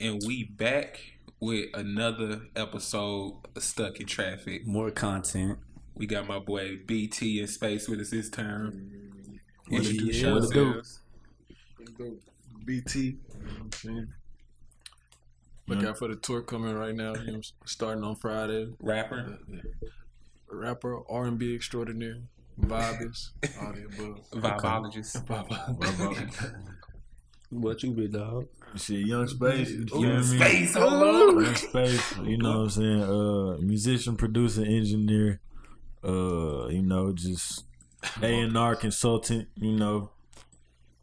and we back with another episode of Stuck in Traffic. More content. We got my boy BT in space with us this time. What it Introduce is. What it do? yourselves. BT. You know what I'm saying? Look out for the tour coming right now. You know, starting on Friday. Rapper, Rapper, R and B extraordinaire, vibes, all the above. vibologist. What you be, dog? Shit, Young Space. You Ooh, know what I mean? Young Space, you know what I'm saying? Uh, musician, producer, engineer. Uh, you know, just A and R consultant. You know,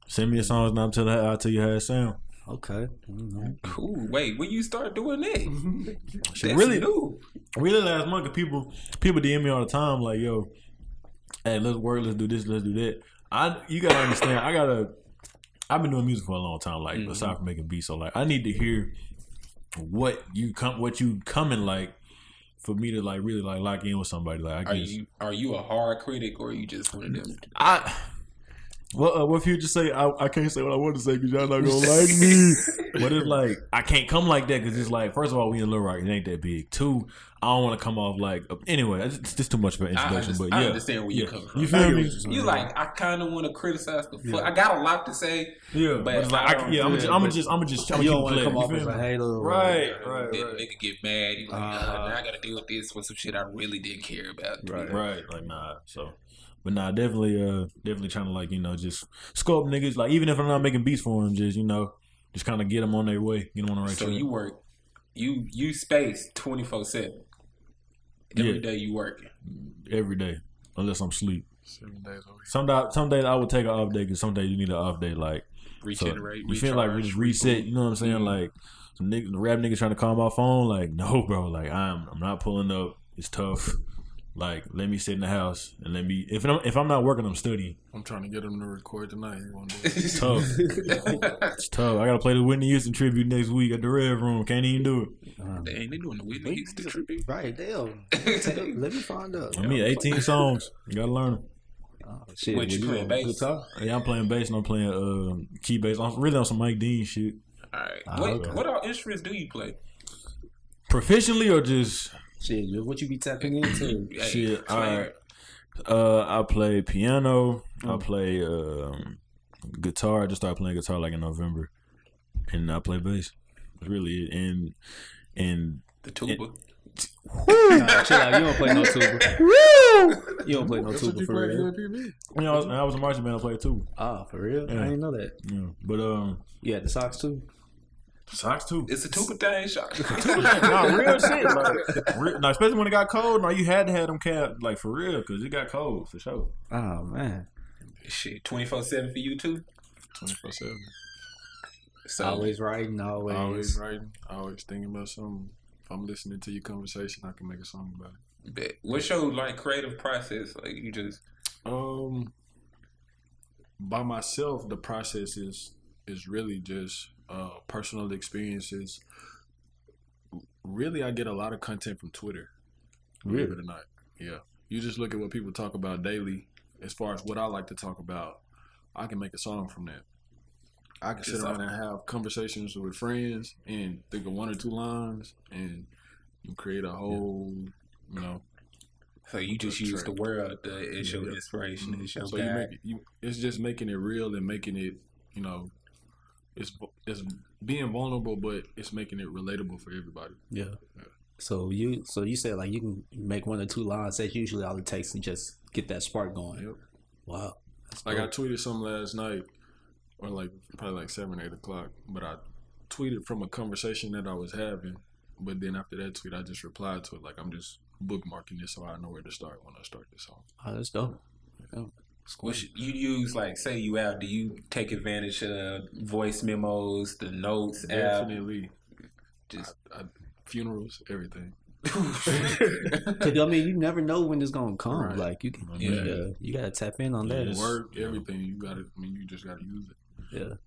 send me a song and I'll tell you, I'll tell you how it sound. Okay. Mhm. Ooh, wait, when you start doing that? That's really, new. really last month people people DM me all the time like, "Yo, hey, let's work, let's do this, let's do that." I you gotta understand, I gotta. I've been doing music for a long time, like Mhm. aside from making beats. So like, I need to hear what you come, what you coming like, for me to like really like lock in with somebody. Like, I Are guess you are you a hard critic or are you just one of them? I. Well, uh, what if you just say I, I can't say what I want to say because y'all not gonna like me? But it's like I can't come like that because it's like first of all we in Little Rock it ain't that big. Two I don't want to come off like anyway it's it's just too much for an I, introduction. understand, but I yeah, understand where you yeah. come from. You feel me? You like I kind of want to criticize the fuck. Yeah. I got a lot to say. Yeah, But but it's like I, I yeah, I'm do just, it, I'm just, I'm just, I'm You just don't want to keep come off playing. as a hater. Right, then right, the right. nigga get mad. He like. "Ah, now I got to deal with this for some shit I really didn't care about. Right. Right, like nah. So, but nah, definitely, uh, definitely trying to like you know just scope niggas. Like even if I'm not making beats for them, just you know, just kind of get them on their way, get them on the right So track. you work, you you space twenty four seven. Every Yeah. day you working. every day, unless I'm sleep. Seven days a week. Some days, some days I would take an off day because some days you need an off day. Like so Regenerate. you feel like we recharge, just reset. You know what I'm saying? Mhm. Like some niggas, the rap niggas trying to call my phone. Like no, bro. Like I'm, I'm not pulling up. It's tough. Like let me sit in the house and let me. If I'm, if I'm not working, I'm studying. I'm trying to get him to record tonight. He won't do it. It's tough. It's tough. I gotta play the Whitney Houston tribute next week at the Red Room. Can't even do it. Uh, Dang, they doing the Whitney Houston tribute. right, damn. Let me find out. I mean, 18 songs. You gotta learn them. Oh, shit, What, you will playing bass? Guitar? Yeah, I'm playing bass and I'm playing uh, key bass. I'm really on some Mike Dean shit. All right. Ah, what okay. what all instruments do you play? Proficiently or just Shit, what you be tapping into? Hey, shit? All Uh, I play piano. I Mm. play um, guitar. I just started playing guitar like in November, and I play bass. That's really it. And and The tuba. Nah, chill out. You don't play no tuba. You don't play no That's tuba for real. at you know, I was, I was a marching band. I played too. Ah, for real? Yeah. I didn't know that. Yeah, but um, yeah, the socks too? Socks too. It's a tuba thing, shot. nah, real shit. Like, real, nah, especially when it got cold. No, you had to have them cap like for real because it got cold for sure. Oh man. shit, twenty four seven for you too. 24 7. So Always writing, always. Always writing, always thinking about something. If I'm listening to your conversation, I can make a song about it. bet. What's your like creative process? Like you just Um, by myself, the process is is really just uh, personal experiences. Really, I get a lot of content from Twitter. Believe it or not, yeah. You just look at what people talk about daily. As far as what I like to talk about, I can make a song from that. I can sit around and have conversations with friends and think of one or two lines, and you create a whole, you know, so you just use the right. world uh, as your Yeah. inspiration, as your so you make it, you, it's just making it real and making it, you know, it's it's being vulnerable, but it's making it relatable for everybody. Yeah. So you so you said like you can make one or two lines. That's usually all it takes to just get that spark going. Yep. Wow. Like I tweeted some last night, or like probably like seven, eight o'clock. But I tweeted from a conversation that I was having. But then after that tweet, I just replied to it like I'm just bookmarking this so I know where to start when I start this song. Oh, that's dope. Yeah. That's cool. What should you use like say you out? Do you take advantage of voice memos, the notes app? Definitely, Just I, I, funerals, everything. Cause I mean, you never know when it's gonna come. Right. Like you can, Yeah. yeah, you gotta tap in on that. Work, everything. You got to I mean, you just got to use it.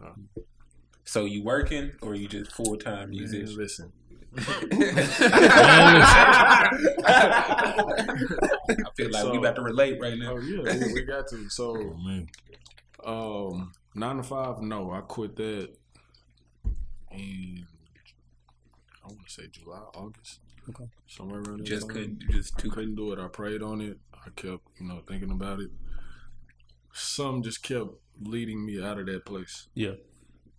Yeah. so you working or you just full time Man, musician? listen, I feel like we So- about to relate right now. Oh yeah, we, we got to. So, Oh man, um, nine to five. No, I quit that in I want to say July, August, Okay. somewhere around there. Just couldn't, just I too. couldn't do it. I prayed on it. I kept, you know, thinking about it. Some just kept leading me out of that place. Yeah.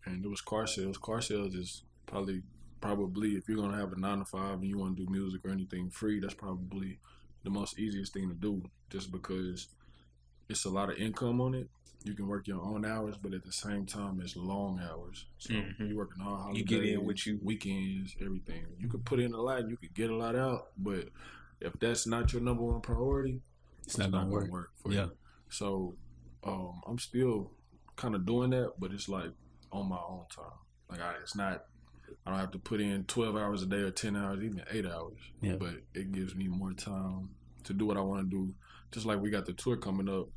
And it was car sales. Car sales is probably, probably if you're gonna have a nine to five and you want to do music or anything free, that's probably the most easiest thing to do. Just because it's a lot of income on it. You can work your own hours, but at the same time, it's long hours. So Mhm. you're working all holidays, You get in with you- weekends, everything. You could put in a lot, you could get a lot out, but if that's not your number one priority, It's not gonna work. for Yeah. you. So um, I'm still kind of doing that, but it's like on my own time. Like I, it's not. I don't have to put in 12 hours a day or 10 hours, even eight hours. Yeah. But it gives me more time to do what I want to do. Just like we got the tour coming up.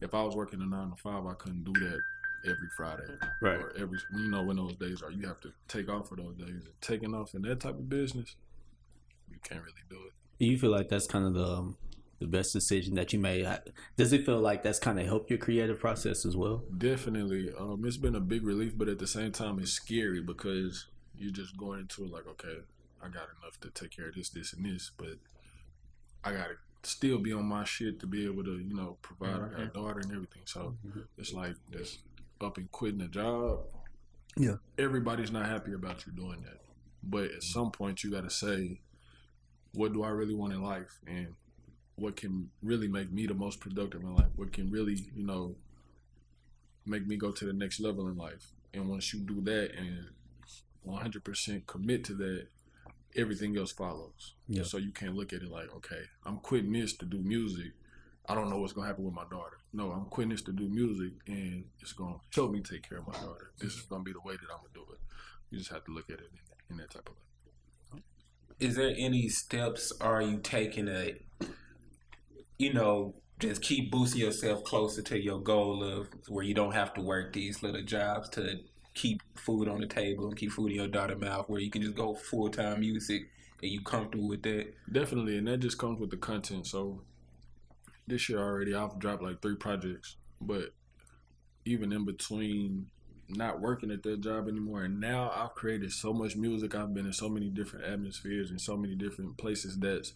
If I was working a nine to five, I couldn't do that every Friday Right. or every. You know when those days are. You have to take off for those days. And taking off in that type of business, you can't really do it. You feel like that's kind of the um, the best decision that you made? Does it feel like that's kind of helped your creative process as well? Definitely. Um, it's been a big relief, but at the same time, it's scary because you're just going into it like, okay, I got enough to take care of this, this, and this, but I got to still be on my shit to be able to, you know, provide. I got a mm-hmm. daughter and everything. So mm-hmm. it's like just up and quitting a job. Yeah. Everybody's not happy about you doing that. But at some point, you got to say, what do I really want in life? And what can really make me the most productive in life? What can really, you know, make me go to the next level in life? And once you do that and 100% commit to that, everything else follows. Yeah. So you can't look at it like, okay, I'm quitting this to do music. I don't know what's gonna happen with my daughter. No, I'm quitting this to do music, and it's gonna help me take care of my daughter. This is gonna be the way that I'm gonna do it. You just have to look at it in, in that type of way. Is there any steps are you taking to, you know, just keep boosting yourself closer to your goal of where you don't have to work these little jobs to keep food on the table and keep food in your daughter's mouth, where you can just go full time music and you comfortable with that? Definitely, and that just comes with the content. So this year already, I've dropped like three projects, but even in between not working at that job anymore, and now I've created so much music. I've been in so many different atmospheres and so many different places that's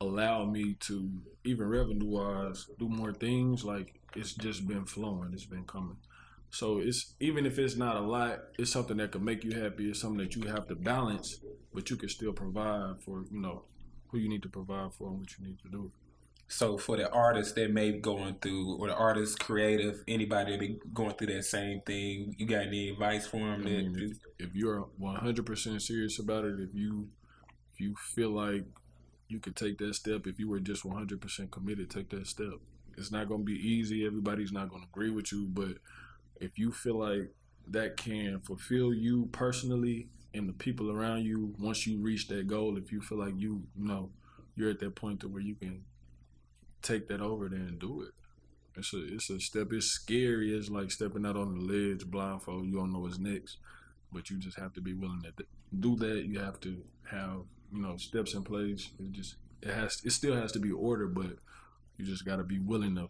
allowed me to even revenue wise do more things. Like it's just been flowing. It's been coming. So it's even if it's not a lot, it's something that can make you happy. It's something that you have to balance, but you can still provide for you know who you need to provide for and what you need to do. So for the artists that may be going through, or the artists, creative, anybody that be going through that same thing, you got any advice for them? I mean, That if, if you're 100% serious about it, if you if you feel like you could take that step, if you were just 100% committed, take that step. It's not going to be easy. Everybody's not going to agree with you, but if you feel like that can fulfill you personally and the people around you once you reach that goal, if you feel like you, you know you're at that point to where you can take that over there and do it. It's a it's a step. It's scary. It's like stepping out on the ledge blindfold. You don't know what's next, but you just have to be willing to do that. You have to have you know steps in place. It just it has it still has to be ordered, but you just got to be willing to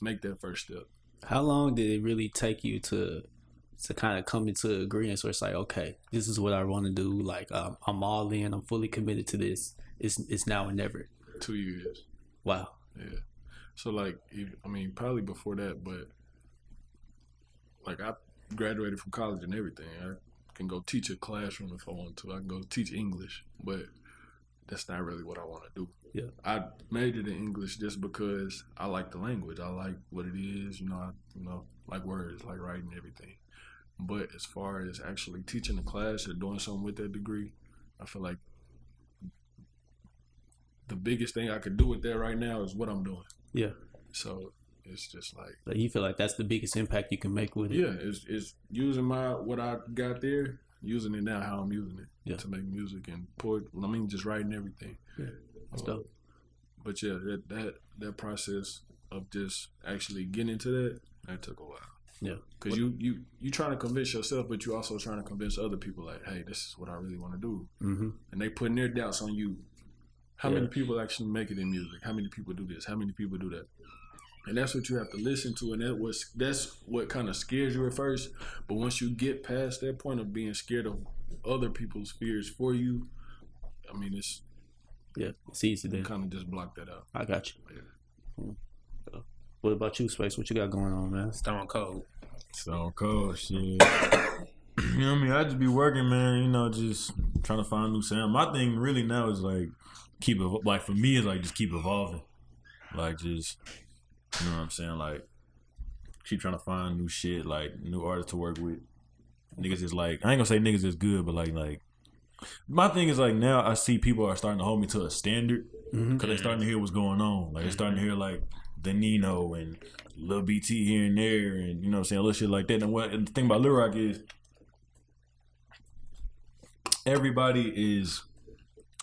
make that first step. How long did it really take you to to kind of come into agreement? So it's like, okay, this is what I want to do. Like, um, I'm all in. I'm fully committed to this. It's it's now or never. Two years. Wow. Yeah. So like, I mean, probably before that, but like I graduated from college and everything. I can go teach a classroom if I want to. I can go teach English, but that's not really what I want to do. Yeah. I majored in English just because I like the language. I like what it is. You know, I you know like words, like writing everything. But as far as actually teaching a class or doing something with that degree, I feel like the biggest thing I could do with that right now is what I'm doing. Yeah. So it's just like Like you feel like that's the biggest impact you can make with it. yeah, it's it's using my what I got there, using it now how I'm using it Yeah. to make music and poet. I mean, just writing everything. That's Uh, dope. But yeah, that that that process of just actually getting into that that took a while. Yeah. Because you you you trying to convince yourself, but you also trying to convince other people like, hey, this is what I really want to do, hmm and they putting their doubts on you. How Yeah. many people actually make it in music? How many people do this? How many people do that? And that's what you have to listen to, and that was that's what kind of scares you at first. But once you get past that point of being scared of other people's fears for you, I mean, it's Yeah, it's easy you then. kind of just block that out. I got you. Mm. So, What about you, Space? What you got going on, man? Stone Cold. stone cold shit. you know what I mean? I just be working, man. You know, just trying to find new sound. My thing really now is like keep it like for me is like just keep evolving. Like just you know what I'm saying? Like keep trying to find new shit, like new artists to work with. Niggas is like I ain't gonna say niggas is good, but like like my thing is like now I see people are starting to hold me to a standard mm-hmm. because they're starting to hear what's going on. Like they're starting to hear like the Nino and Lil BT here and there, and you know what I'm saying, little shit like that. And what and the thing about Lil Rock is everybody is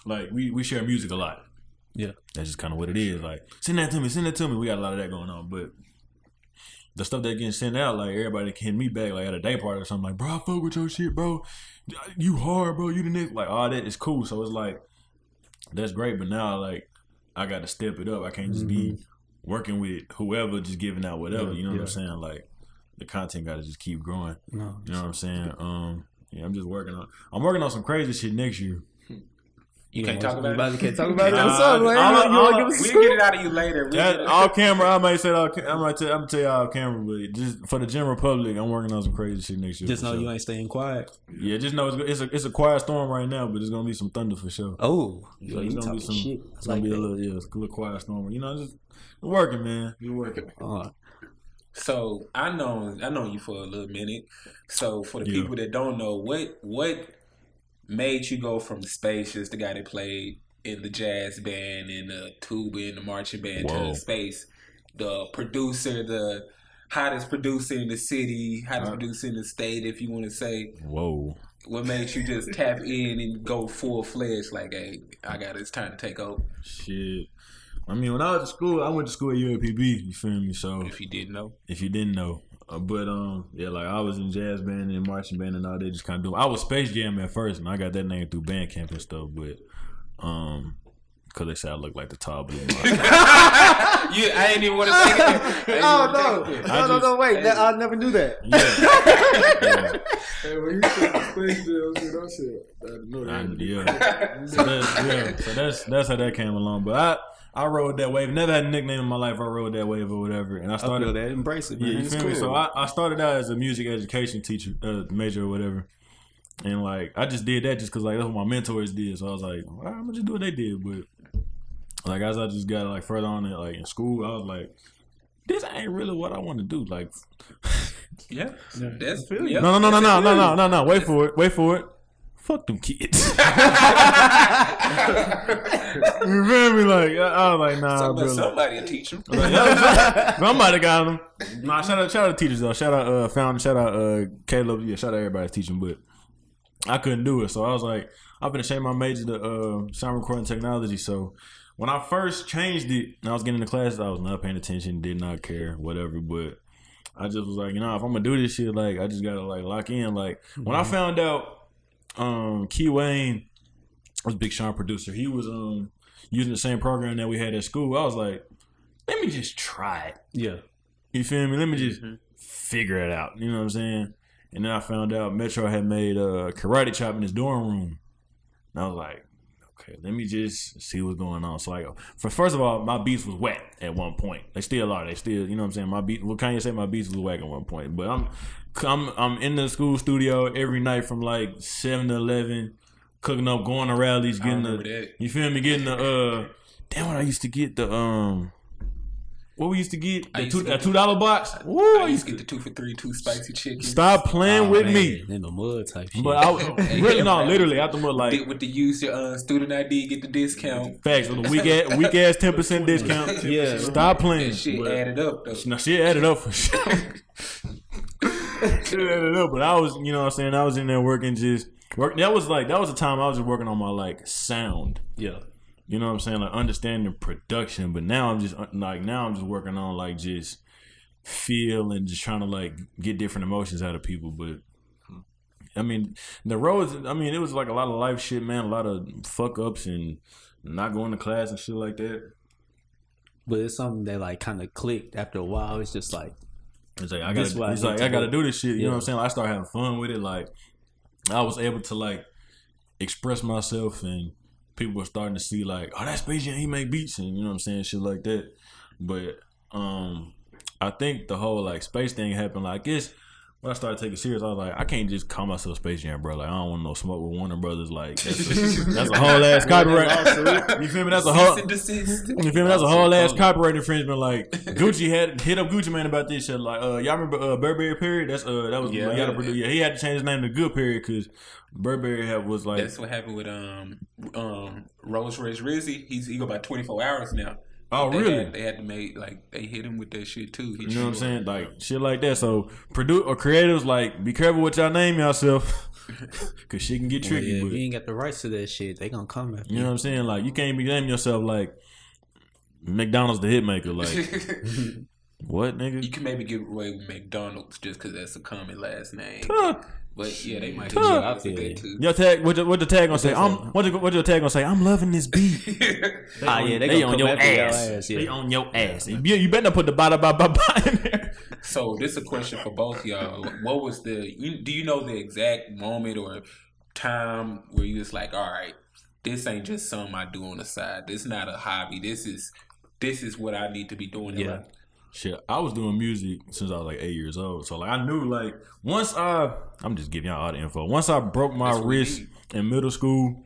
like we we share music a lot. Yeah. That's just kind of what it is. Like send that to me, send that to me. We got a lot of that going on, but. The stuff that getting sent out, like everybody can hit me back, like at a day party or something, like, bro, I fuck with your shit, bro. You hard, bro. You the next, like, all that is cool. So it's like, that's great. But now, like, I got to step it up. I can't just be working with whoever, just giving out whatever. Yeah, you know what. I'm saying? Like, the content got to just keep growing. No. You know what I'm saying? Um, yeah, I'm just working on. I'm working on some crazy shit next year. You can't talk about Everybody it. can't talk about it. Nah, What's up, man? all- You- you all- wanna give us a We'll get it out of you later. We'll That, get all camera, I might say that. all I might tell. I'm gonna tell y'all off camera, but just for the general public, I'm working on some crazy shit next year. Just know sure. you ain't staying quiet. Yeah, just know it's, it's a it's a quiet storm right now, but it's gonna be some thunder for sure. Oh, So so it's you gonna be talking some. shit. It's gonna like be a little yeah, it's a little quiet storm. You know, just working, man. You're working. Uh, So I know I know you for a little minute. So for the Yeah. people that don't know, what what made you go from Space, just the guy that played in the jazz band and the tuba and the marching band, Whoa. to Space, the producer, the hottest producer in the city, hottest Uh, producer in the state, if you want to say. Whoa. What made you just tap in and go full fledged? Like, hey, I got it. It's time to take over. Shit. I mean, when I was at school, I went to school at UAPB. You feel me? So If you didn't know, if you didn't know, but um, yeah, like I was in jazz band and marching band and all that. Just kind of doing. I was Space Jam at first, and I got that name through band camp and stuff. But um, because they said I look like the tall blue. Monster. you, I ain't even want to say that. I ain't Oh even no! wanna take it. I No, no, no! just- Wait, that, I never knew that. yeah. Hey, when you said space jam shit, I said, I know I, that. yeah. So that's, yeah. So that's that's how that came along. But I I rode that wave. Never had a nickname in my life. I rode that wave or whatever. And I I started feel that. Embrace it, man. Yeah, you It's feel me? So I, I started out as a music education teacher, uh, major or whatever, and like I just did that just because like that's what my mentors did. So I was like, all right, I'm gonna just do what they did. But like as I just got like further on it, like in school, I was like, this ain't really what I want to do. Like, Yeah, that's feel you. yeah. no, no, no, no, no, no, no, no, no. Wait for it. Wait for it. Fuck them kids. you feel me? Like I, I was like, nah, Somebody, bro. somebody will teach them. Somebody got them. Nah, shout out, shout out to teachers though. Shout out, uh, found, shout out, uh, Caleb. Yeah, shout out everybody that's teaching, but I couldn't do it. So I was like, I'm gonna change my major to uh, sound recording technology. So when I first changed it, and I was getting into classes, I was not paying attention, did not care, whatever. But I just was like, you know, if I'm gonna do this shit, like, I just gotta like lock in. Like when I found out, um, Key Wane was Big Sean producer. He was um using the same program that we had at school. I was like, let me just try it. yeah. You feel me? Let me just figure it out. You know what I'm saying? And then I found out Metro had made a karate chop in his dorm room. And I was like, okay, let me just see what's going on. So like for first of all, my beats was wet at one point. They still are. They still, you know what I'm saying? My beat well Kanye said my beats was whack at one point. But I'm I'm I'm in the school studio every night from like seven to eleven, cooking up, going to rallies, getting the that. you feel me, getting the uh damn what I used to get the um what we used to get the two, to a two dollar box. Woo, I used to get the two for three, two spicy chicken. Stop playing Oh, with man, me. in the mud type shit. But I was really yeah, no, man. literally after mud like with the use your uh, student ID, get the discount. facts with a weak ass weak ass ten percent discount. Yeah. Stop playing. That shit But- added up though. No, shit added up for sure. Shit up. But I was, you know what I'm saying, I was in there working just work that was like that was the time I was just working on my like sound. yeah. You know what I'm saying? Like understanding production. But now I'm just like now I'm just working on like just feel and just trying to like get different emotions out of people. But I mean, the roads. I mean, it was like a lot of life shit, man. A lot of fuck ups and not going to class and shit like that. But it's something that like kind of clicked after a while. It's just like It's like I gotta. He's like I gotta do this shit. You know what I'm saying? Like, I start having fun with it. Like I was able to like express myself and people were starting to see like, oh, that's Space Jam, he make beats and you know what I'm saying, shit like that. But um, I think the whole like space thing happened. Like, I guess when I started taking it serious, I was like, I can't just call myself Space Jam, bro. Like, I don't want no smoke with Warner Brothers. Like, that's a, that's a whole ass copyright. You feel me? That's a whole. Cease and desist. You feel me? That's a whole ass copyright infringement. Like Gucci had hit up Gucci Mane about this shit. Like, uh, y'all remember uh, Burberry period? That's uh, that was Yeah. Gotta produce. Yeah, he had to change his name to Good period because Burberry had was like, That's what happened with um um Rolls Royce Rizzy. He's he go by twenty four hours now. Oh They really? Had, they had to make like they hit him with that shit too. He You know what I'm saying? Like shit like that. So produce or creatives like be careful what y'all name yourself, cause she can get Well, tricky. yeah, if but, you ain't got the rights to that shit, they gonna come after you know what I'm saying? Like you can't be naming yourself like McDonald's the hitmaker. Like what, nigga? you can maybe get away with McDonald's just because that's a common last name. Huh. But yeah, they might Huh. get you I out feel with you. that too. Your tag, what your, what the tag gonna say? What I'm what your, what your tag gonna say? I'm loving this beat. Ah, yeah, they they on your after your ass. ass, yeah. They on your ass. You, you better put the ba ba ba ba in there. So this is a question for both y'all. What was the? You, do you know the exact moment or time where you was like, all right, this ain't just something I do on the side. This not a hobby. This is this is what I need to be doing. in Yeah. Life." Shit, I was doing music since I was like eight years old. So like I knew like once I I'm just giving y'all all the info. Once I broke my That's wrist in middle school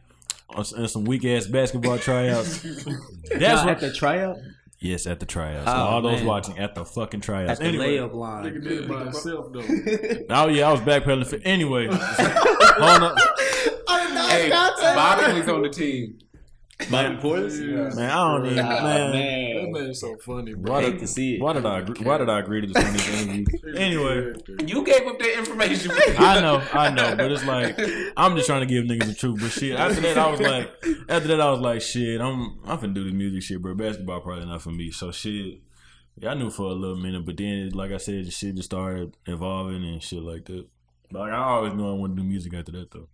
uh, and some weak ass basketball tryouts. That's That's what at the tryout, Yes, at the tryouts. Oh, all those watching at the fucking tryouts. at the Anyway, layup line. Nigga did it by himself though. oh yeah, I was backpedaling. For, anyway, hold up. Hey, Bobby was on the team. Bobby Portis? Yeah. man, I don't even man. That man. man's so funny, bro. Why hate did, to see it. why did I agree, why did I agree to this, this interview? Anyway, You gave up that information. I know, I know, but it's like I'm just trying to give niggas the truth. But shit, after that, I was like, after that, I was like, shit, I'm I'm finna do the music shit, bro. Basketball probably not for me. So shit, yeah, I knew for a little minute, but then, like I said, the shit just started evolving and shit like that. But like, I always knew I wanted to do music after that though.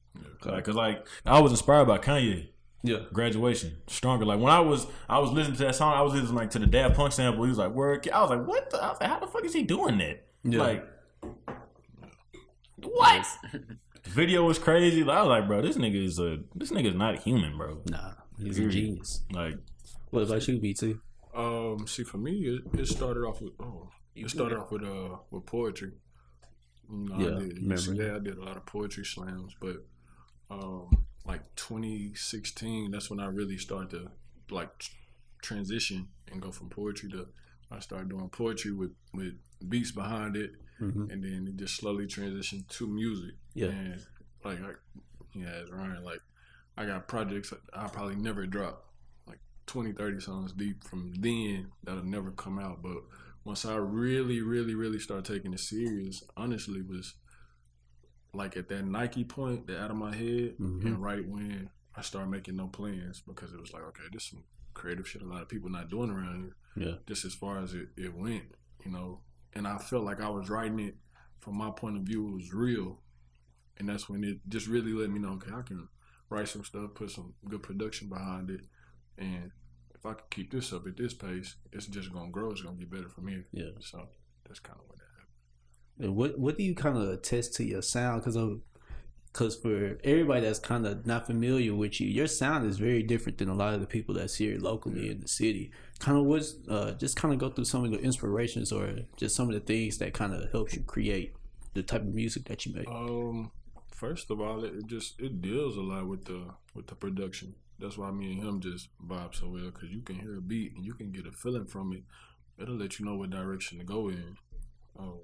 Like, Cause like I was inspired by Kanye. Yeah. Graduation, stronger. Like when I was, I was listening to that song. I was listening like to the Daft Punk sample. He was like, "Word." I was like, "What?" The? I was like, "How the fuck is he doing that?" Yeah. Like, what? The video was crazy. Like, I was like, bro, this nigga is a this nigga is not human, bro. Nah, he's a genius. Like, What about you, BT? Um, see, for me, it, it started off with oh, it started off with uh with poetry. You know, Yeah, I did, remember. yeah, I did a lot of poetry slams, but um, like 2016, that's when I really started to like transition and go from poetry to I started doing poetry with with beats behind it, Mhm. and then it just slowly transitioned to music. Yeah. and like I, yeah, as Ryan, like I got projects I probably never drop. like 20, 30 songs deep from then that'll never come out. But once I really, really, really start taking it serious, honestly, was like at that Nike point, that out of my head, Mhm. and right when I started making no plans because it was like, okay, this is some creative shit a lot of people not doing around here. Yeah. Just as far as it, it went, you know. And I felt like I was writing it from my point of view, it was real. And that's when it just really let me know, okay, I can write some stuff, put some good production behind it, and if I can keep this up at this pace, it's just gonna grow. It's gonna get better from here. Yeah. So that's kind of what that what what do you kind of attest to your sound? Because of because for everybody that's kind of not familiar with you, your sound is very different than a lot of the people that's here locally in the city. Kind of what's uh, just kind of go through some of the inspirations or just some of the things that kind of helps you create the type of music that you make. Um, first of all, it, just it deals a lot with the with the production. That's why me and him just vibe so well because you can hear a beat and you can get a feeling from it. It'll let you know what direction to go in. Um,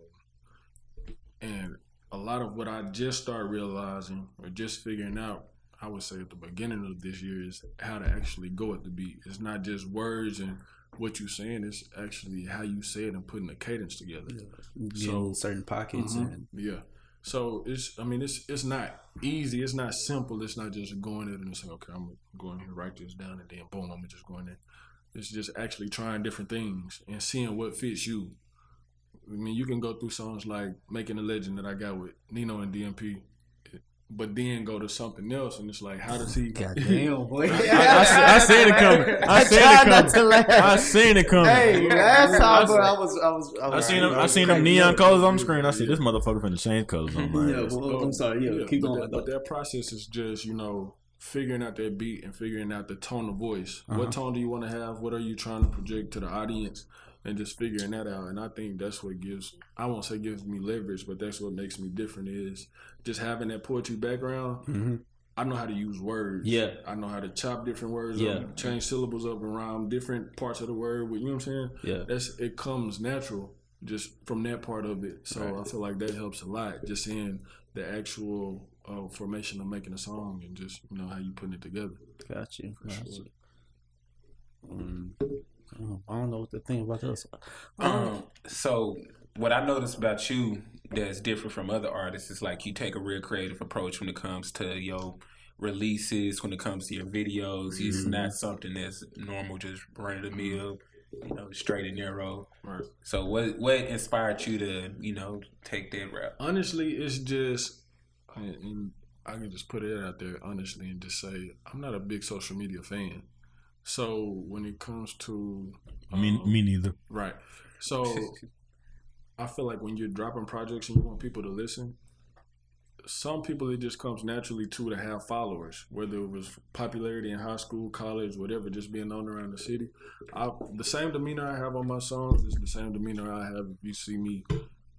and a lot of what I just started realizing or just figuring out, I would say at the beginning of this year, is how to actually go at the beat. It's not just words and what you're saying; it's actually how you say it and putting the cadence together. Getting so- certain pockets Mhm. and Yeah. So it's I mean it's it's not easy, it's not simple, it's not just going in and saying, Okay, I'm going here, write this down and then boom, I'm just going in. It's just actually trying different things and seeing what fits you. I mean, you can go through songs like Making a Legend that I got with Nino and DMP. But then go to something else, and it's like, how does he? Goddamn, boy. I, I, se- I seen it coming. I seen tried it not to coming. laugh. I seen it coming. Hey, last time, I, bro, I was, I was, I I seen them. I seen them neon colors on the screen. I see this motherfucker finna change colors on my Yeah, ass. well, I'm sorry. Yeah, keep but going. That, but that process is just you know figuring out that beat and figuring out the tone of voice. Uh-huh. What tone do you want to have? What are you trying to project to the audience? And just figuring that out. And I think that's what gives I won't say gives me leverage, but that's what makes me different is just having that poetry background. Mhm. I know how to use words. Yeah. I know how to chop different words Yeah. up, change syllables up and rhyme different parts of the word. With, you know what I'm saying? Yeah. That's it comes natural just from that part of it. So Right. I feel like that helps a lot. Just seeing the actual uh, formation of making a song and just you know how you putting it together. Got you. Got sure. you. Um, I don't know what to think about this. Um, so what I noticed about you that's different from other artists is like you take a real creative approach when it comes to your releases, when it comes to your videos. It's Mm-hmm. not something that's normal, just run of the mill, you know, straight and narrow. Right. So what what inspired you to, you know, take that route? Honestly, it's just and- and I can just put it out there honestly and just say I'm not a big social media fan. So when it comes to Me, um, me neither. Right. So I feel like when you're dropping projects and you want people to listen, some people it just comes naturally to to have followers, whether it was popularity in high school, college, whatever, just being known around the city. I, the same demeanor I have on my songs is the same demeanor I have if you see me,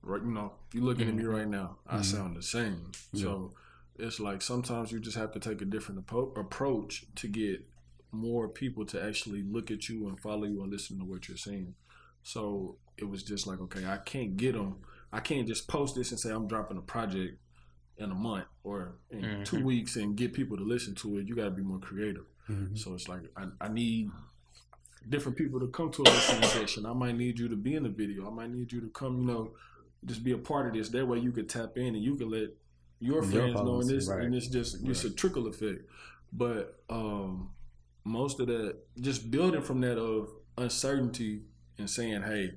right? You know, if you're looking at me right now, I sound the same. So it's like sometimes you just have to take a different appo- approach to get more people to actually look at you and follow you and listen to what you're saying. So it was just like, okay, I can't get them. I can't just post this and say I'm dropping a project in a month or in Mhm. two weeks and get people to listen to it. You got to be more creative. Mhm. So it's like I, I need different people to come to a listening session. I might need you to be in the video. I might need you to come, you know, just be a part of this. That way you could tap in and you can let your Your friends know and this right. and it's just it's a trickle effect. But um most of that just building from that of uncertainty and saying, Hey,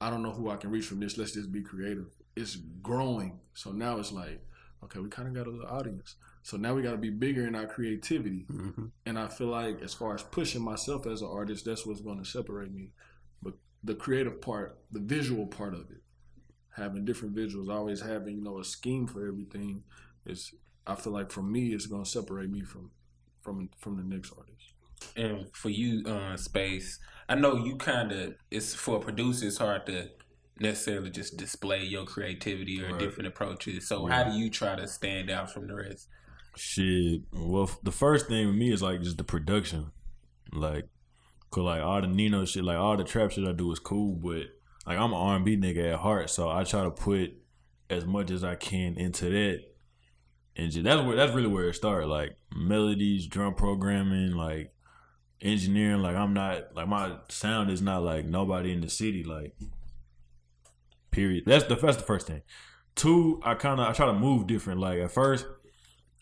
I don't know who I can reach from this, let's just be creative. It's growing. So now it's like, okay, we kinda got a little audience. So now we gotta be bigger in our creativity. Mhm. And I feel like as far as pushing myself as an artist, that's what's going to separate me. But the creative part, the visual part of it, having different visuals, always having you know a scheme for everything, is I feel like for me, it's going to separate me from from from the next artist. And for you, uh, Space, I know you kind of, it's for a producer, it's hard to necessarily just display your creativity or Right. different approaches. So how do you try to stand out from the rest? Shit. Well, f- the first thing with me is like just the production, like, cause like all the Nino shit, like all the trap shit I do is cool, but like I'm an R and B nigga at heart, so I try to put as much as I can into that, and just, that's where that's really where it started. Like melodies, drum programming, like engineering. Like I'm not like my sound is not like nobody in the city. Like, period. That's the that's the first thing. Two, I kind of I try to move different. Like at first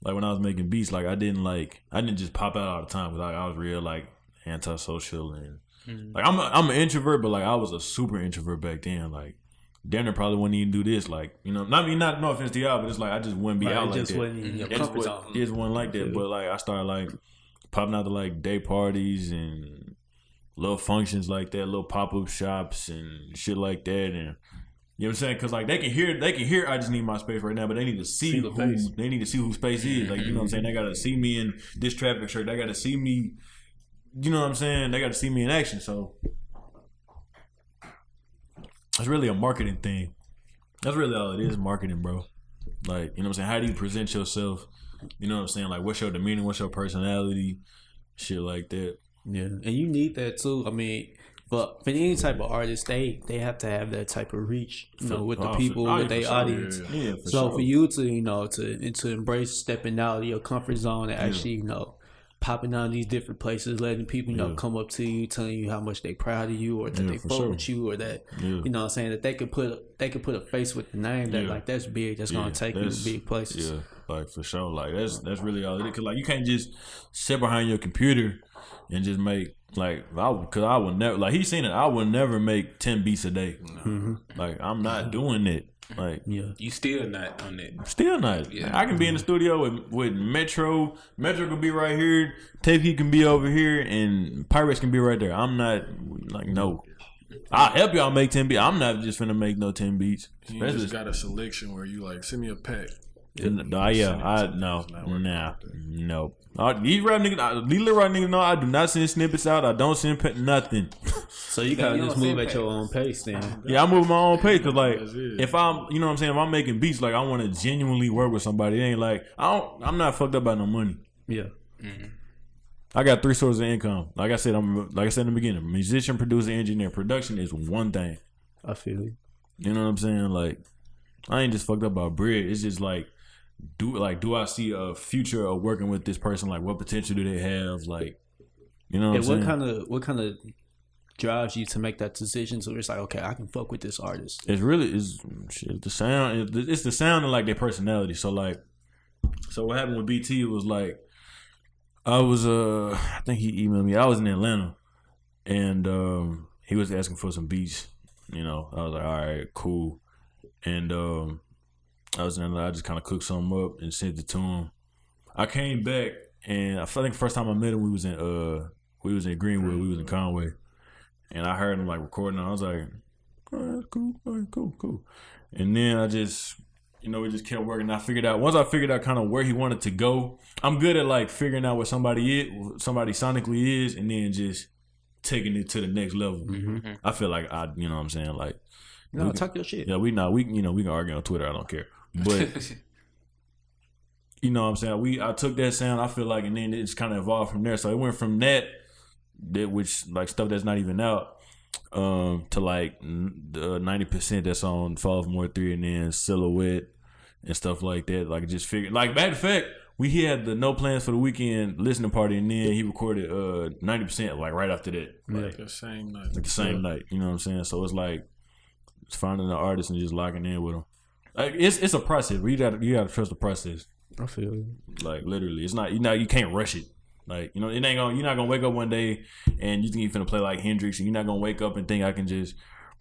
like when I was making beats, like I didn't like I didn't just pop out all the time. Like I was real like antisocial and mm-hmm. like I'm a, I'm an introvert, but like I was a super introvert back then. Like Danner probably wouldn't even do this. Like you know, not I mean not no offense to y'all, but it's like I just wouldn't be Right, out it like just that. wasn't in your It just, comfort was, zone. it just wasn't like that. Yeah. But like I started like popping out to like day parties and little functions like that, little pop up shops and shit like that, and. You know what I'm saying? Because like they can hear, they can hear. I just need my space right now, but they need to see, See the who face. they need to see who space is. Like you know what I'm saying? They got to see me in this traffic shirt. They got to see me. You know what I'm saying? They got to see me in action. So it's really a marketing thing. That's really all it is, marketing, bro. Like you know what I'm saying? How do you present yourself? You know what I'm saying? Like what's your demeanor? What's your personality? Shit like that. Yeah, and you need that too. I mean, but for any type of artist, they they have to have that type of reach, you know, with the people, oh, with yeah, their audience. Yeah, Yeah, for so sure. for you to you know to and to embrace stepping out of your comfort zone and actually you know popping down these different places, letting people you know Yeah. come up to you, telling you how much they proud of you or that Yeah, they fuck sure. with you or that Yeah. you know what I'm saying that they could put they could put a face with the name that like that's big. That's gonna take you to big places. Yeah, like for sure. Like that's that's really all it is. Cause like you can't just sit behind your computer and just make like I because I would never like he's seen it. I would never make ten beats a day. Mm-hmm. Like I'm not doing it. Like Yeah. You still not on that. Still not. Yeah. I can be in the studio with, with Metro. Metro can be right here. Tapey can be over here, and Pirates can be right there. I'm not like no. I'll help y'all make ten beats. I'm not just finna make no ten beats. You That's just just, got a selection where you like send me a pack. Nah, yeah, I no, nah, no. Uh, these rap niggas, uh, these little rap niggas know I do not send snippets out. I don't send pe- nothing. So you kind you of just move send at your own pace then. Yeah, I move my own pace because like if I'm, you know what I'm saying, if I'm making beats, like I want to genuinely work with somebody. It ain't like I don't. I'm not fucked up by no money. Yeah. I got three sources of income. Like I said, I'm like I said in the beginning, musician, producer, engineer. Production is one thing. I feel you. You know what I'm saying? Like I ain't just fucked up by bread. It's just like do like do I see a future of working with this person? Like what potential do they have? Like you know what I'm what kind of what kind of drives you to make that decision? So it's like, okay, I can fuck with this artist. it's really is the sound. It's the sound and like their personality. So like, so what happened with BT was like, I was uh, I think he emailed me. I was in Atlanta, and um, he was asking for some beats. You know, I was like, all right, cool. And um, I was in Atlanta. I just kind of cooked something up and sent it to him. I came back, and I think the first time I met him, we was in uh, we was in Greenwood, we was in Conway, and I heard him like recording. I was like, all right, cool, all right, cool, cool. And then I just, you know, we just kept working. I figured out once I figured out kind of where he wanted to go. I'm good at like figuring out what somebody is, somebody sonically is, and then just taking it to the next level. I feel like I, you know, what I'm saying like, No, we- talk your shit. yeah, we not we, you know, we can argue on Twitter. I don't care, but you know what I'm saying? We I took that sound, I feel like, and then it's kind of evolved from there. So it went from that, that which like stuff that's not even out, um, to like the ninety percent that's on Fall of More Three, and then Silhouette and stuff like that. Like just figured, like matter of fact, we had the No Plans for the Weekend listening party, and then he recorded uh ninety percent like right after that, like, The same night. like the same night. You know what I'm saying? So it's like it's finding the artist and just locking in with them. Like it's it's a process. but You got you got to trust the process. I feel you. Like literally, it's not you know you can't rush it. Like you know, it ain't gonna you're not gonna wake up one day and you think you're gonna play like Hendrix, and you're not gonna wake up and think I can just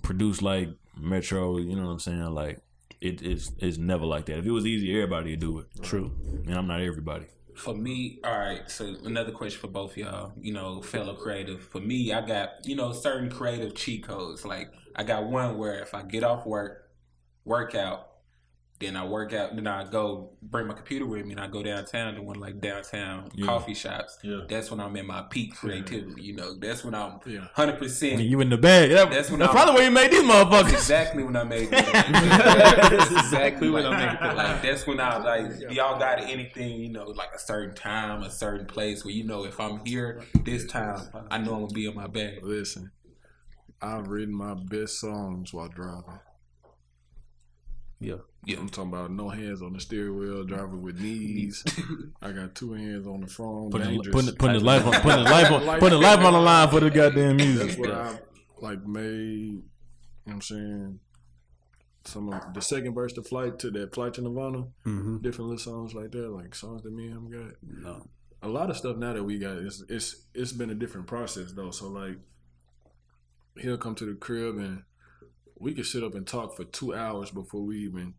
produce like Metro. You know what I'm saying? Like it is it's never like that. If it was easy, everybody would do it. True. And I'm not everybody. For me, all right. So another question for both y'all, you know, fellow creative. For me, I got you know certain creative cheat codes. Like I got one where if I get off work, work out, then I work out, then I go bring my computer with me, and I go downtown to one of like downtown Yeah. coffee shops. Yeah. That's when I'm in my peak creativity. You know, that's when I'm Yeah. hundred percent. You in the bag. That, That's when that's I'm- probably where you made these motherfuckers. Exactly when I made That's exactly when when I I made made Like that's when I was like, y'all got anything, you know, like a certain time, a certain place where you know if I'm here this time, I know I'm gonna be in my bag. Listen, I've written my best songs while driving. Yeah. Yeah. I'm talking about no hands on the steering wheel, driving with knees. I got two hands on the phone. Putting, putting, putting his life on putting his life on putting his life on the line for the goddamn music. That's what I like made. You know what I'm saying? Some of the second verse to flight to that flight to Nirvana, Mm-hmm. different little songs like that, like songs that me and him got. No. A lot of stuff now that we got, it's it's it's been a different process though. So like, he'll come to the crib and we could sit up and talk for two hours before we even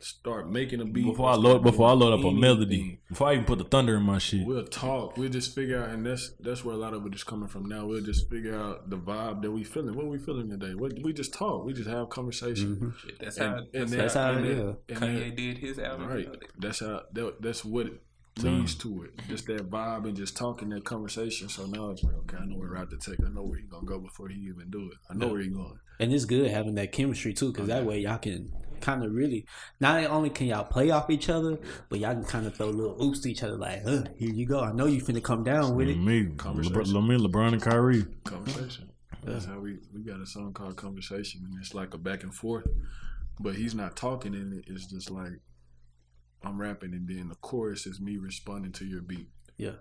start making a beat. Before I load before I load up a melody. Before I even put the thunder in my shit. We'll talk. We'll just figure out, and that's that's where a lot of it is coming from now. We'll just figure out the vibe that we feeling. What we feeling today? What we just talk. We just have conversation. Mm-hmm. Shit, that's And- how and that's, That's how and it then- is. and how Kanye did his album. Right. That's how. That, that's what it leads to it. Just that vibe and just talking that conversation. So now it's like, okay, I know where route to take. I know where he gonna go before he even do it. I know where he going. And it's good having that chemistry too, because that way y'all can kind of really not only can y'all play off each other, but y'all can kind of throw little oops to each other, like, "Huh, here you go. I know you finna come down with it." Me, Conversation. LeBron, me, LeBron and Kyrie. Conversation. That's how we we got a song called Conversation, and it's like a back and forth. But he's not talking in it. It's just like I'm rapping, and then the chorus is me responding to your beat. Yeah.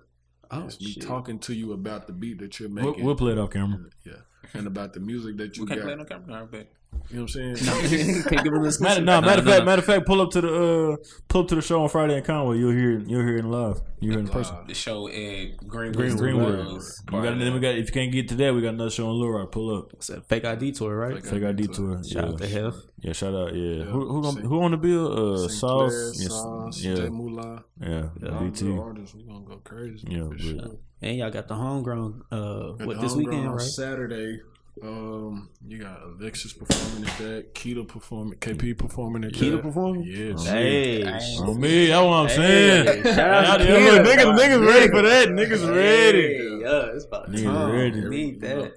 Oh It's me shit. talking to you about the beat that you're We'll, making. we'll play it off camera. Yeah. and about the music that you You can't got. play no camera, but You know what I'm saying? Can't give him this. Matter, no, No, matter of no, fact, no. matter of fact, pull up to the uh, pull up to the show on Friday in Conway. You'll hear, you'll hear it live. You hear it in person. the show at Greenwood. Green, Greenwood. Studios. We got, then we got. If you can't get to that, we got another show on Little Rock. Pull up. It's a fake ID tour, right? Fake Fake ID tour. Shout yeah. out to Hef. Yeah, shout out. Yeah, Yeah, who who, gonna, who on the bill? Uh, Sauce. Yes, Sauce, yeah, J Moolah. yeah, All BT. good artists. We gonna go crazy. Yeah, for sure. And y'all got the homegrown. Uh, what this weekend, right? Saturday. Um, you got Alexis performing at that, Keto performing, KP performing at Keto that. performing? Yes. Hey, On me, that's what I'm saying. shout out to Keto, niggas, niggas ready for that. Niggas ready. Hey, yeah, it's about Niggas time. ready. Need that.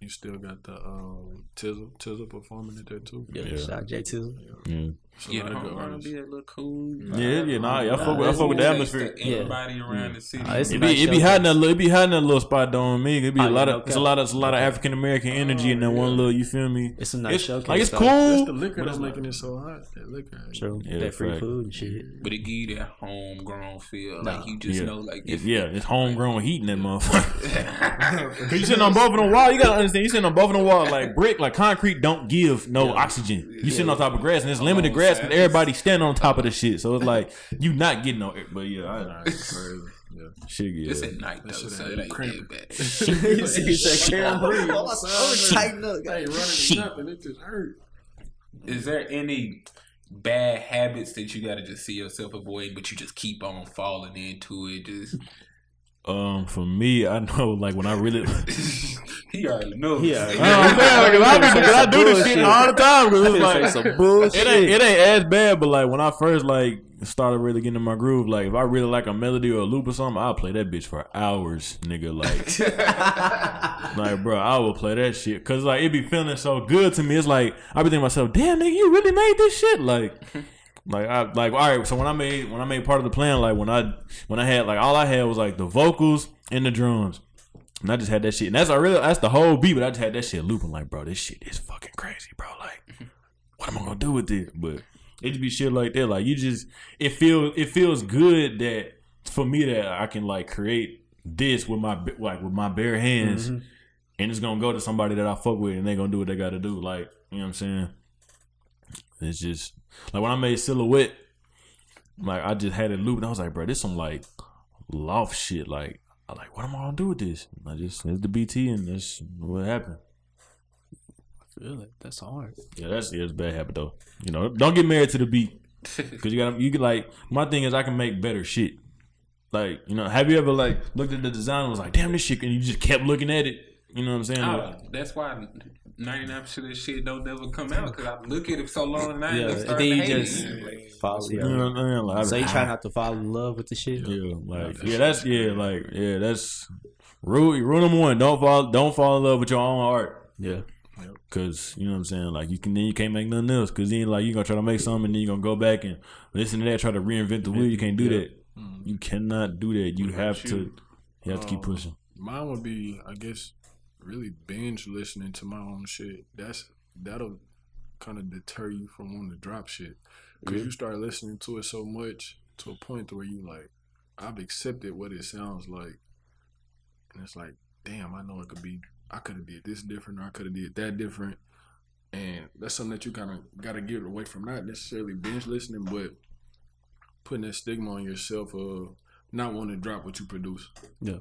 You still got the um Tizzle, Tizzle performing at that too. Yeah, Yeah. shout out J Tizzle. Yeah, It's a Yeah, lot of good homegrown artists. be a little cool. yeah, yeah. Nah, I fuck with, I fuck with the atmosphere. to Everybody around the city. Ah, It be, nice it be hot in that little, it be hot in that little spot though on me. It be Oh, a lot yeah, of, no it's a lot of, it's a lot of African American energy in that one little. You feel me? It's a nice It's, showcase. like it's though. That's the liquor that's making it so hot. That liquor. True. Yeah, that free fact. food and shit. But it give you that homegrown feel. Nah. Like you just know, like It's, yeah, it's homegrown heat in that motherfucker. Cause you sitting on both of the wall, you gotta understand. You sitting on both of the wall like brick, like concrete don't give no oxygen. You sitting on top of grass, and it's limited Oh, grass, but everybody standing on top of the shit. So it's like you not getting no. air. But yeah, I, Nah, it's crazy. Yeah. shit, yeah. it's at night though, shit so it ain't cramping. that bad. He said, "Karen Lee, tighten up." Hey, running nothing. It just hurt. Is there any bad habits that you got to just see yourself avoid, but you just keep on falling into it? Just Um, for me, I know like when I really. he already knows. He already I don't know, like, 'cause I, be, 'cause I do this shit all the time. 'cause it's like, some bullshit. it ain't it ain't as bad, but like when I first like started really getting in my groove, like if I really like a melody or a loop or something, I'll play that bitch for hours, nigga. Like, like bro, I will play that shit because like it be feeling so good to me. It's like I be thinking to myself, damn nigga, you really made this shit. Like, like I like all right. So when I made when I made part of the plan, like when I when I had like all I had was like the vocals and the drums. And I just had that shit. And that's I really that's the whole beat, but I just had that shit looping like, bro, this shit is fucking crazy, bro. Like, what am I gonna do with this? But it just be shit like that. Like you just it feels it feels good that for me that I can like create this with my like with my bare hands Mhm. and it's gonna go to somebody that I fuck with and they gonna do what they gotta do. Like, you know what I'm saying? It's just like when I made silhouette, like I just had it looped and I was like, bro, this some like loft shit. Like I like, what am I gonna do with this? I just it's the BT and that's what happened. I feel it. That's hard. Yeah, that's yeah, it's a bad habit though. You know, don't get married to the beat because you got you can like my thing is I can make better shit. Like you know, have you ever like looked at the design and was like, damn, this shit, and you just kept looking at it. You know what I'm saying? Oh, that's why ninety nine percent of this shit don't never come out because I look at it so long and I Yeah, yeah, and then you just Like, follow. you know what I'm saying? Like, So you try not to fall in love with the shit. Yeah, like yeah, that's is yeah, like yeah, that's rule. Rule number one: don't fall, don't fall in love with your own art. Yeah. Cause you know what I'm saying. Like you can then you can't make nothing else. Cause then like you gonna try to make something and then you gonna go back and listen to that, try to reinvent the wheel. You can't do Yeah. that. You cannot do that. You What have about to. you? You have to keep Um, pushing. Mine would be, I guess, really binge listening to my own shit. That's that'll kind of deter you from wanting to drop shit because you start listening to it so much to a point where you like, I've accepted what it sounds like, and it's like, damn, I know it could be. I could have did this different, or I could have did that different, and that's something that you kind of got to get away from. Not necessarily binge listening, but putting that stigma on yourself of not wanting to drop what you produce Yeah.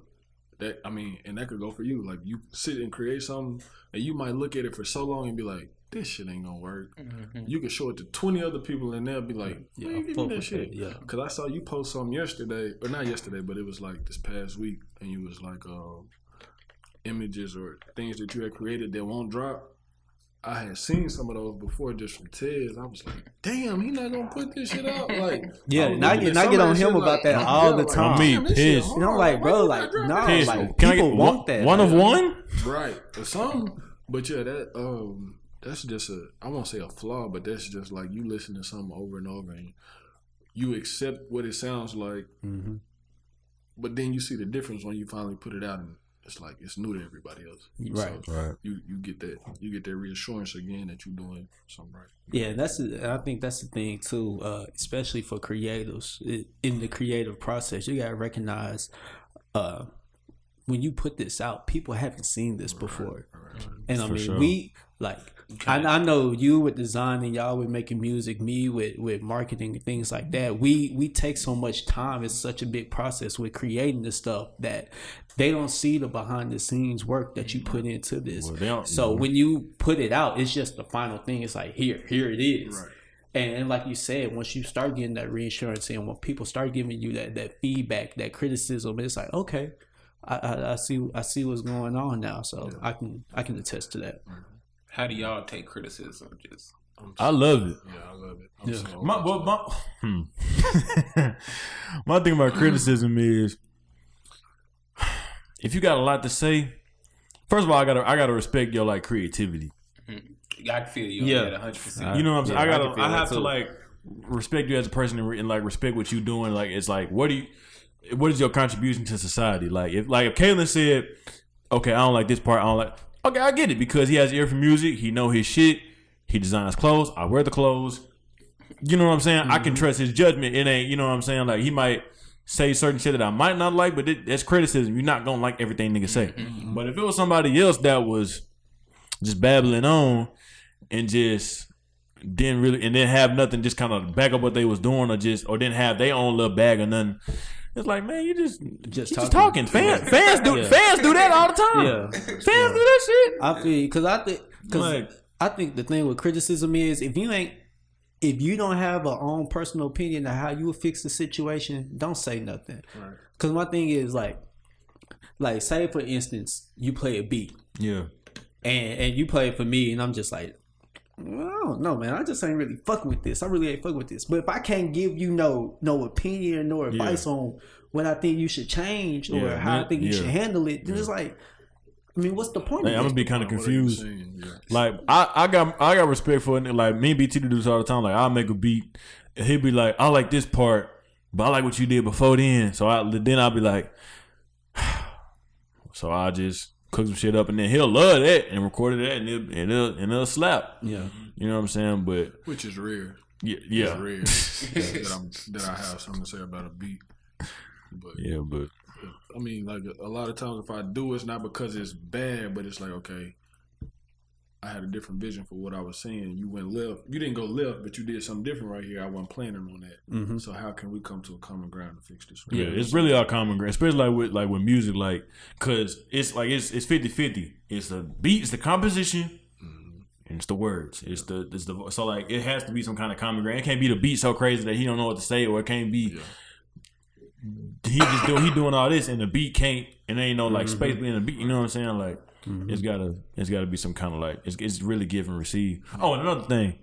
That I mean, and that could go for you. Like you sit and create something, and you might look at it for so long and be like, "This shit ain't gonna work." mhm. You can show it to twenty other people, and they'll be like, Yeah, "Yeah, you give me that shit." yeah. Because I saw you post something yesterday, or not yesterday, but it was like this past week, and you was like, um, images or things that you had created that won't drop. I had seen some of those before just from Tez. I was like, damn, he not gonna put this shit out. Like, Yeah, I and I get- at and I get on him about like, that yeah, all the like, time. On me, damn, this shit pissed. hard. You know, like, bro, like, not dropping nah, this like, Can I people get want one, that, one of man. one? Right. Or something. But yeah, that um that's just a I won't say a flaw, but that's just like you listen to something over and over and you accept what it sounds like, Mhm. but then you see the difference when you finally put it out and it's like it's new to everybody else. Right. So Right. you you get that you get that reassurance again that you're doing something right. Yeah, that's the- I think that's the thing too, uh, especially for creatives I- in the creative process. You gotta recognize uh, when you put this out, people haven't seen this before. And I For mean, sure. we like I, I know you with design and y'all with making music, me with with marketing and things like that. Mm-hmm. We we take so much time. It's such a big process with creating this stuff that they don't see the behind the scenes work that you put mm-hmm. into this. Well, so mm-hmm. when you put it out, it's just the final thing. It's like here, here it is. Right. And, and like you said, once you start getting that reinsurance and when people start giving you that, that feedback, that criticism, it's like okay, I, I, I see I see what's going on now. So I can I can attest to that. How do y'all take criticism? Just I'm love it. Yeah, I love it. I'm Yeah. so My, well, my, hmm. my thing about criticism is if you got a lot to say, first of all, I gotta I gotta respect your like creativity. I feel you. Yeah. Yeah, hundred percent. You know what I'm saying? Yeah, I I gotta can feel I, have to like respect you as a person and, and like respect what you're doing. Like it's like what do you what is your contribution to society? Like if like if Kalen said, Okay, I don't like this part, I don't like Okay, I get it because he has ear for music, he know his shit, he designs clothes, I wear the clothes. You know what I'm saying? I can mm-hmm. trust his judgment. It ain't, you know what I'm saying? Like he might say certain shit that I might not like, but it, that's criticism. You're not gonna like everything nigga say. Mm-hmm. But if it was somebody else that was just babbling on and just didn't really and didn't have nothing, just kind of back up what they was doing, or just or didn't have their own little bag or nothing. It's like, man, you just Just you just talking. talking. Fans, fans do Yeah. fans do that all the time. Yeah. fans do that shit. I feel because I think because Like- I think the thing with criticism is if you ain't if you don't have a own personal opinion of how you would fix the situation, don't say nothing. Right. Because my thing is like, like say for instance, you play a beat Yeah, and and you play it for me, and I'm just like, I don't know, man. I just ain't really fucking with this. I really ain't fucking with this. But if I can't give you no no opinion nor advice on what I think you should change or Yeah, how I think you yeah. should handle it, then it's like, I mean, what's the point? Hey, of I'm gonna be kind of confused. saying, yeah. Like I, I got I got respect for it. Like me and BT do this all the time. Like I'll make a beat and he'll be like, I like this part, but I like what you did before then. So I then I'll be like, so I'll just cook some shit up and then he'll love that and record that and it'll and it'll, and it'll slap. yeah. You know what I'm saying? But Which is rare. yeah, It's yeah, rare that, that, I'm, that I have something to say about a beat. But yeah. But I mean, like a lot of times, if I do, it's not because it's bad, but it's like, okay, I had a different vision for what I was saying. You went left. You didn't go left, but you did something different right here. I wasn't planning on that. Mm-hmm. So how can we come to a common ground to fix this? Yeah, it's really all common ground, especially like with like with music, like because it's like it's it's 50-50. It's the beat, it's the composition, and it's the words. It's the it's the so like it has to be some kind of common ground. It can't be the beat so crazy that he don't know what to say, or it can't be he just do he doing all this and the beat can't and there ain't no like space between the beat. You know what I'm saying? Like Mm-hmm. it's gotta it's gotta be some kind of like it's it's really give and receive. Oh, and another thing,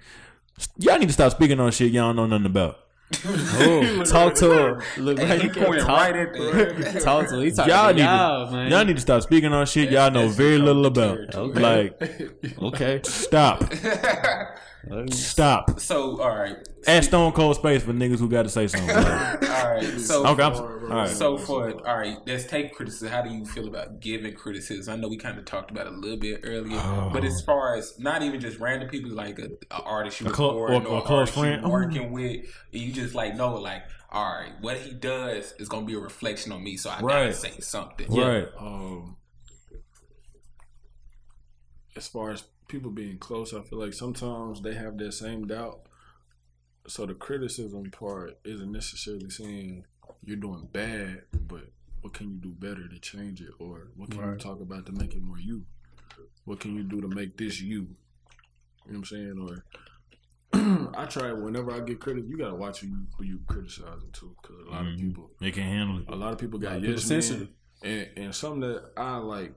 y'all need to stop speaking on shit y'all don't know nothing about. Oh, talk to him. Look, Hey, right he pointing Talk, right at the talk to him. He y'all to need y'all, to, man. y'all need to stop speaking on shit y'all know very little about. territory. Like, okay. stop, stop. So all right, Ask Stone Cold Space for niggas who got to say something. All right. So okay, I'm, all right. So for all right, let's take criticism. How do you feel about giving criticism? I know we kind of talked about it a little bit earlier, but as far as not even just random people, like a, a artist you A clo- recording or- or or, close artist you friend. working with, you just like know like, all right, what he does is gonna be a reflection on me, so I gotta say something. right. um, as far as people being close, I feel like sometimes they have that same doubt. So the criticism part isn't necessarily saying you're doing bad, but what can you do better to change it, or what can you talk about to make it more you? What can you do to make this you? You know what I'm saying? Or I try whenever I get critical, you gotta watch who you, who you criticizing too, because a lot of Mhm. people They can handle it. a lot of people got of people yes sensitive. and and something that I like.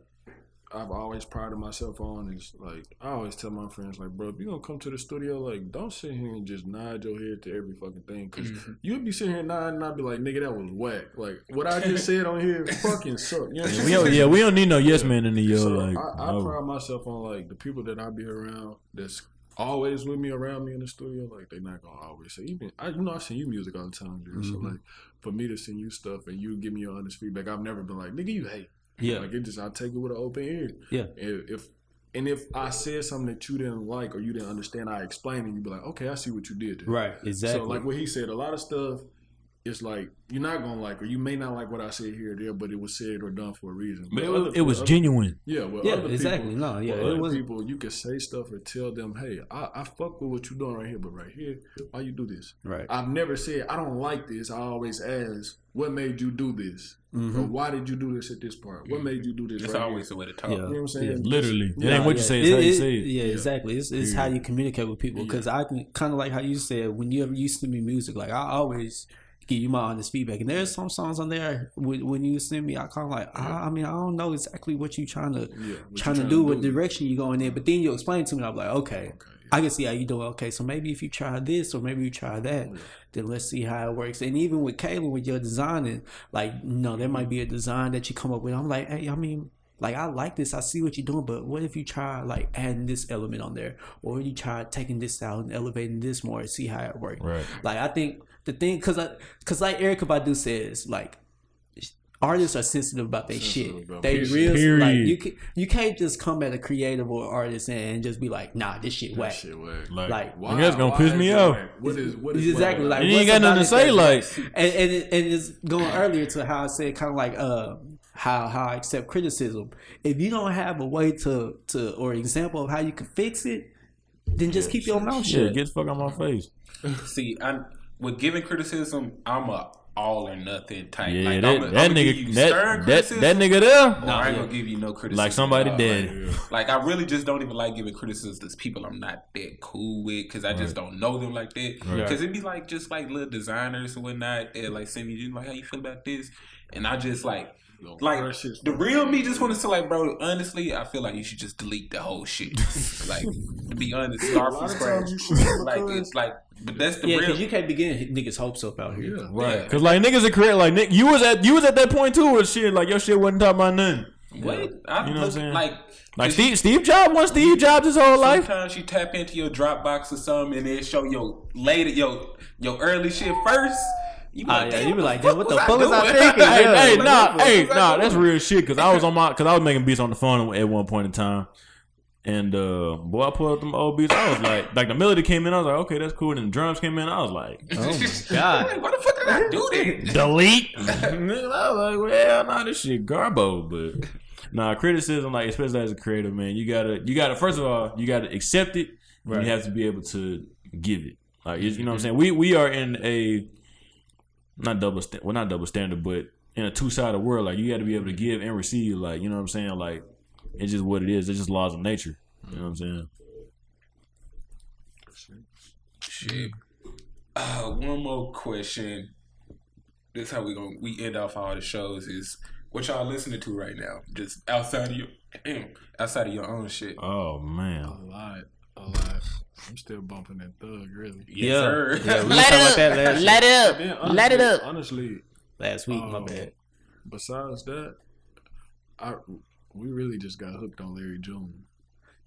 I've always prided myself on is like I always tell my friends like, bro, if you gonna come to the studio, like don't sit here and just nod your head to every fucking thing, because you'd be sitting here nodding and I'd be like, nigga, that was whack. Like what I just said on here fucking suck. You know what I'm We saying? don't, yeah, we don't need no yes man in the yo. So like, I, I no. pride myself on like the people that I be around that's always with me around me in the studio. Like they not gonna always say even I you know I send you music all the time, dude. So Mhm. like for me to send you stuff and you give me your honest feedback, I've never been like nigga you hate. Yeah. Like it just I take it with an open ear. Yeah. If, if and if I said something that you didn't like or you didn't understand, I explained and you'd be like, okay, I see what you did. There. Right. Exactly. So like what he said, a lot of stuff it's like you're not gonna like, or you may not like what I said here or there, but it was said or done for a reason. But it other- was, it was other- genuine. Yeah, well, Yeah, other exactly. People, No, yeah, it other wasn't- people, you can say stuff or tell them, "Hey, I, I fuck with what you're doing right here, but right here, why you do this?" Right. I've never said I don't like this. I always ask, "What made you do this?" Mm-hmm. Or why did you do this at this part? What made you do this? It's right always here? the way to talk. Yeah. You know what I'm saying? Literally. It Yeah, ain't what you say, it's how you It- say it- it. Yeah, exactly. It's, it's how you communicate with people. Because I can kind of like how you said when you ever used to me music, like I always give you my honest feedback. And there's some songs on there when, when you send me, I kind of like, I, I mean, I don't know exactly what you trying to Yeah, you trying to trying do, to what do. direction you going in. But then you explain to me, I'm like, okay, Okay, I can see how you doing. Okay, so maybe if you try this or maybe you try that, then let's see how it works. And even with Kayla, with your designing, like, no, there might be a design that you come up with. I'm like, hey, I mean, like I like this. I see what you're doing, but what if you try like adding this element on there, or you try taking this out and elevating this more and see how it works. Right. Like I think the thing, cause I, cause like Erykah Badu says, like artists are sensitive about their shit. about They period. real like you can you can't just come at a creative or artist and just be like, nah, this shit That whack. shit whack. Like, Like, like that's gonna Why piss me off. whack? What is what is exactly whack? like you ain't got nothing to say. that- Like, and and, it, and it's going earlier to how I said kind of like uh how how I accept criticism. If you don't have a way to to or example of how you can fix it, then just keep your mouth shit, shut. get the fuck out my face. See, I'm with giving criticism. I'm a all or nothing type. Yeah, like, that, I'm a, that I'm gonna give you nigga, that, that, that nigga there, or I ain't gonna give you no criticism. like somebody dead. Like, like, I really just don't even like giving criticism to people I'm not that cool with because I just don't know them like that. Right. Because it'd be like just like little designers and whatnot. They like send me you like how you feel about this, and I just like. Yo, Like the real me just want to say like, bro. Honestly, I feel like you should just delete the whole shit. like to be honest, start A from lot of scratch. times you should, Like because- it's like, but that's the Yeah, real. because you can't be getting niggas' hopes up out here. Yeah. Right, cause like niggas are creating like Nick, you was at you was at that point too with shit like your shit wasn't talking about nothing. What? I You know what I'm look saying? like Like just- Steve Steve Jobs was Steve Jobs his whole life. Sometimes you tap into your Dropbox or something and it show your later your your early shit first. You be Ah, like, yeah, you be what like, damn, what the fuck was I thinking? hey, Yeah. hey, nah, hey, fuck was I nah, that's real shit. Cause I was on my, cause I was making beats on the phone at one point in time, and uh, boy, I pulled up them old beats. I was like, like the melody came in, I was like, okay, that's cool. And the drums came in, I was like, Oh my Like, god. Why the fuck did I do that? delete. I was like, well, nah, this shit garbo, but nah, criticism, like especially as a creative man, you gotta, you gotta, first of all, you gotta accept it. and Right. You have to be able to give it. Like you you know what I'm saying. We we are in a not double sta- well not double standard, but in a two sided world. Like you got to be able to give and receive. Like you know what I'm saying. Like it's just what it is. It's just laws of nature. You know what I'm saying. Shit. Uh, one more question. This how we going we end off all the shows is what y'all listening to right now? Just outside of your outside of your own shit. Oh man, A man. lot, a lot. I'm still bumping that thug, really. Yes, Yeah. sir. Yeah, we was talking about that last, Let it Then up. honestly, Let it up. Honestly, last week. My Oh. bad. besides that, I we really just got hooked on Larry June.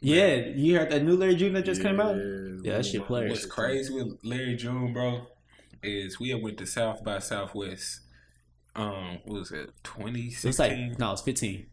Yeah, you heard that new Larry June that just came out? Yeah, Yeah, that shit player. What's crazy with Larry June, bro, is we had went to South by Southwest. Um, what was it? It's 2016, like no, it's fifteen.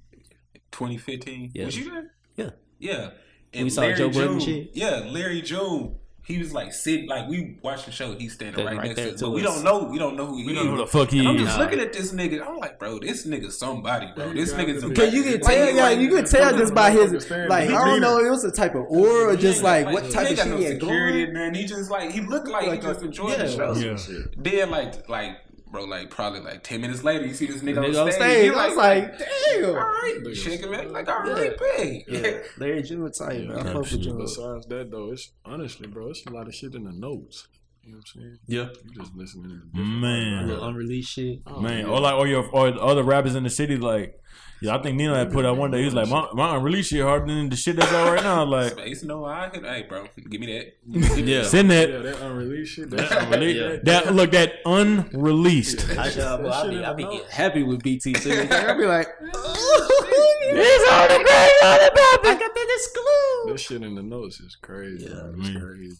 2015. Yeah. Was you there? Yeah. Yeah. We saw Joe Budden June, shit? Yeah, Larry June. He was like sitting, like we watched the show. He's standing Standing right, right next there to us, but we don't know. We don't know who he We is. don't know who the fuck he And I'm just Nah. looking at this nigga. I'm like, bro, this nigga's somebody, bro. This gotta nigga's a be. Cause you can tell, he yeah, like- you can tell just by his Understand like I don't know, it was a type of aura or just like Like, what type of got shit no he had security, going. man. He just like he looked like, Like he just a- enjoyed the yeah. show. Yeah. Then like like bro, like probably like ten minutes later, you see this nigga, Nigga on on stage. stage, You're I was like, damn. all right, shaking man, like all right, big. Yeah, Larry June tight, man. I fuck with June. Besides that, though, it's honestly, bro, it's a lot of shit in the notes. You know what I'm saying? Yeah, You just listening to different Man. little unreleased shit. Oh, Man, yeah. or like, or your, or the other rappers in the city, like, yeah, I think Nino had put out one day. He was like, my, my unreleased shit harder than the shit that's out right now. Like, Space, no, I can. Hey, bro, give me that. Yeah. send that. Yeah, that unreleased shit. That That, unreleased. Yeah. That look that unreleased. I, should, I, That I uh, shit be, I the be notes. happy with BT too. I be like, It's all the great, all the I bad. got that exclusive. This shit in the notes is crazy. Yeah, man. it's crazy.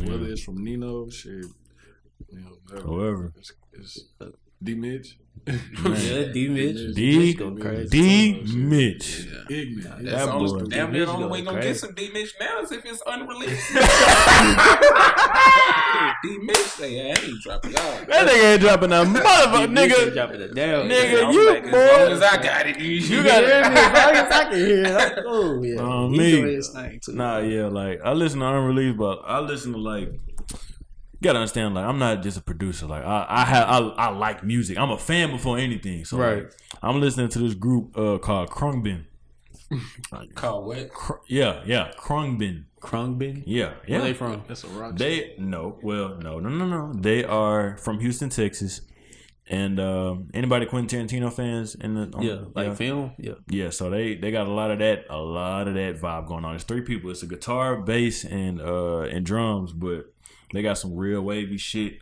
Whether it's from Nino, shit, you know, whatever. However, It's, it's D Mitch. Yeah, D Mitch. D Mitch. D Mitch. Ignorant. That the only- boy. Damn D. near Mitch the only way gonna crazy. get some D Mitch now is if it's unreleased. D Mitch say, yeah, I ain't dropping y'all. That nigga ain't dropping a motherfucker, nigga. dropping it down. Nigga, you like, boy. As long as I got it, you, You got it. as long as I can hear it, I'm cool. Yeah, Um, me. doing his thing too. Nah, yeah, like I listen to unreleased, but I listen to like. You gotta understand, like I'm not just a producer. Like I, I have, I, I like music. I'm a fan before anything. So Right. like, I'm listening to this group uh, called Khruangbin. Call what? Kr- yeah, yeah, Khruangbin. Khruangbin. Yeah, yeah. Where they from? That's a rock. They no, well, no, no, no, no. They are from Houston, Texas. And um, anybody Quentin Tarantino fans in the on- Yeah, like film. Yeah. yeah, so they they got a lot of that, a lot of that vibe going on. It's three people. It's a guitar, bass, and uh and drums, but they got some real wavy shit.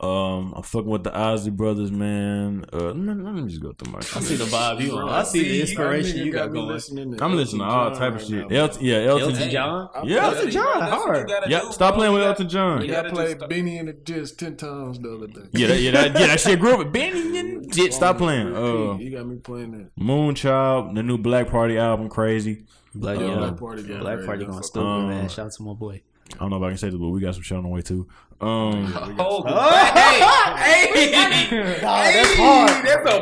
Um, I'm fucking with the Ozzy brothers, man. Uh, let, me- let me just go through my. I see the vibe you on. I see the inspiration you got going. I'm listening to all type of shit. Elton, yeah, Elton, Elton John. Yeah. Elton John, That's what you hard. gotta Yeah, do, stop bro. playing with Elton John. you Yeah, I gotta played just- Benny and the Jets ten times the other day. Yeah, that, yeah, that, yeah, that shit grew up. With Benny and shit, stop playing. Uh, you got me playing that. Moonchild, the new Black Party album, crazy. Black, Yeah, yeah, Black Party Black. Party going fuck stupid, man. Shout out to my boy. I don't know if I can say this, but we got some shit on the way too. Um, Oh, hey, hey, that's hard. That's a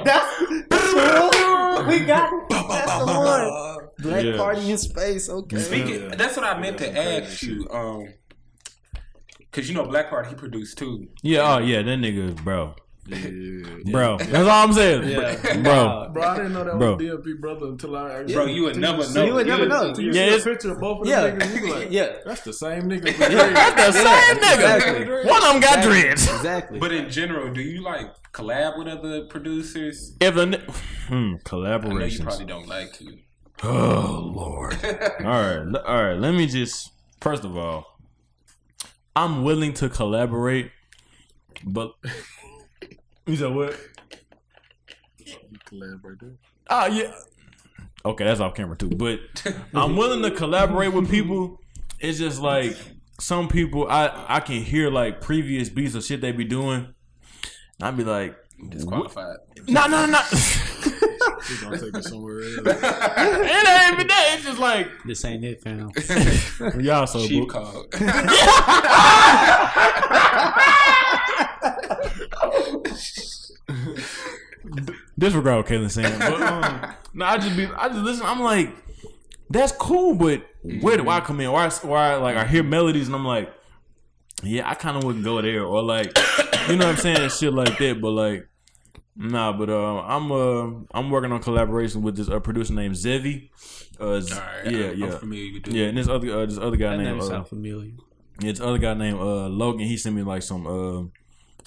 we got that's the one. Black Yeah. Party in space. Okay. Speaking, Yeah. that's what I meant Yeah, to some crazy ask you. Um, cause you know Black Party he produced too. yeah, oh yeah, that nigga, bro, Yeah. bro. That's all I'm saying, Yeah. bro. Bro, I didn't know that Bro. was DLP brother until I actually. Bro, you would never see- know. You would never know. You Yeah, see a picture of both of them Yeah. niggas, you like, Yeah. that's the same nigga. That's the same nigga. Exactly. One of them got dreads. Exactly. But in general, do you like collab with other producers? If a ni- hmm, I you probably don't like to. Oh lord. all right, l- all right. Let me just first of all, I'm willing to collaborate, but you said what? Collaborate there. Oh ah, yeah. Okay, that's off camera too. But I'm willing to collaborate with people. It's just like some people I I can hear like previous beats or shit they be doing. And I'd be like, Disqualified. no, no, no. He's gonna take it somewhere else. it ain't even that. It's just like this ain't it, fam. y'all so Cheap book. Call. disregard what Kaylin saying. But um, no, I just be I just listen. I'm like, that's cool, but where do I come in? Why, I, where I like I hear melodies and I'm like, yeah, I kind of wouldn't go there, or like, you know what I'm saying, shit like that. But like, nah. But uh, I'm uh I'm working on collaboration with this uh, producer named Zevi. Uh, Z- All right, yeah, I'm yeah. familiar with Yeah, and this other uh, this other guy That named name uh, familiar. yeah, this other guy named uh, Logan. He sent me like some uh,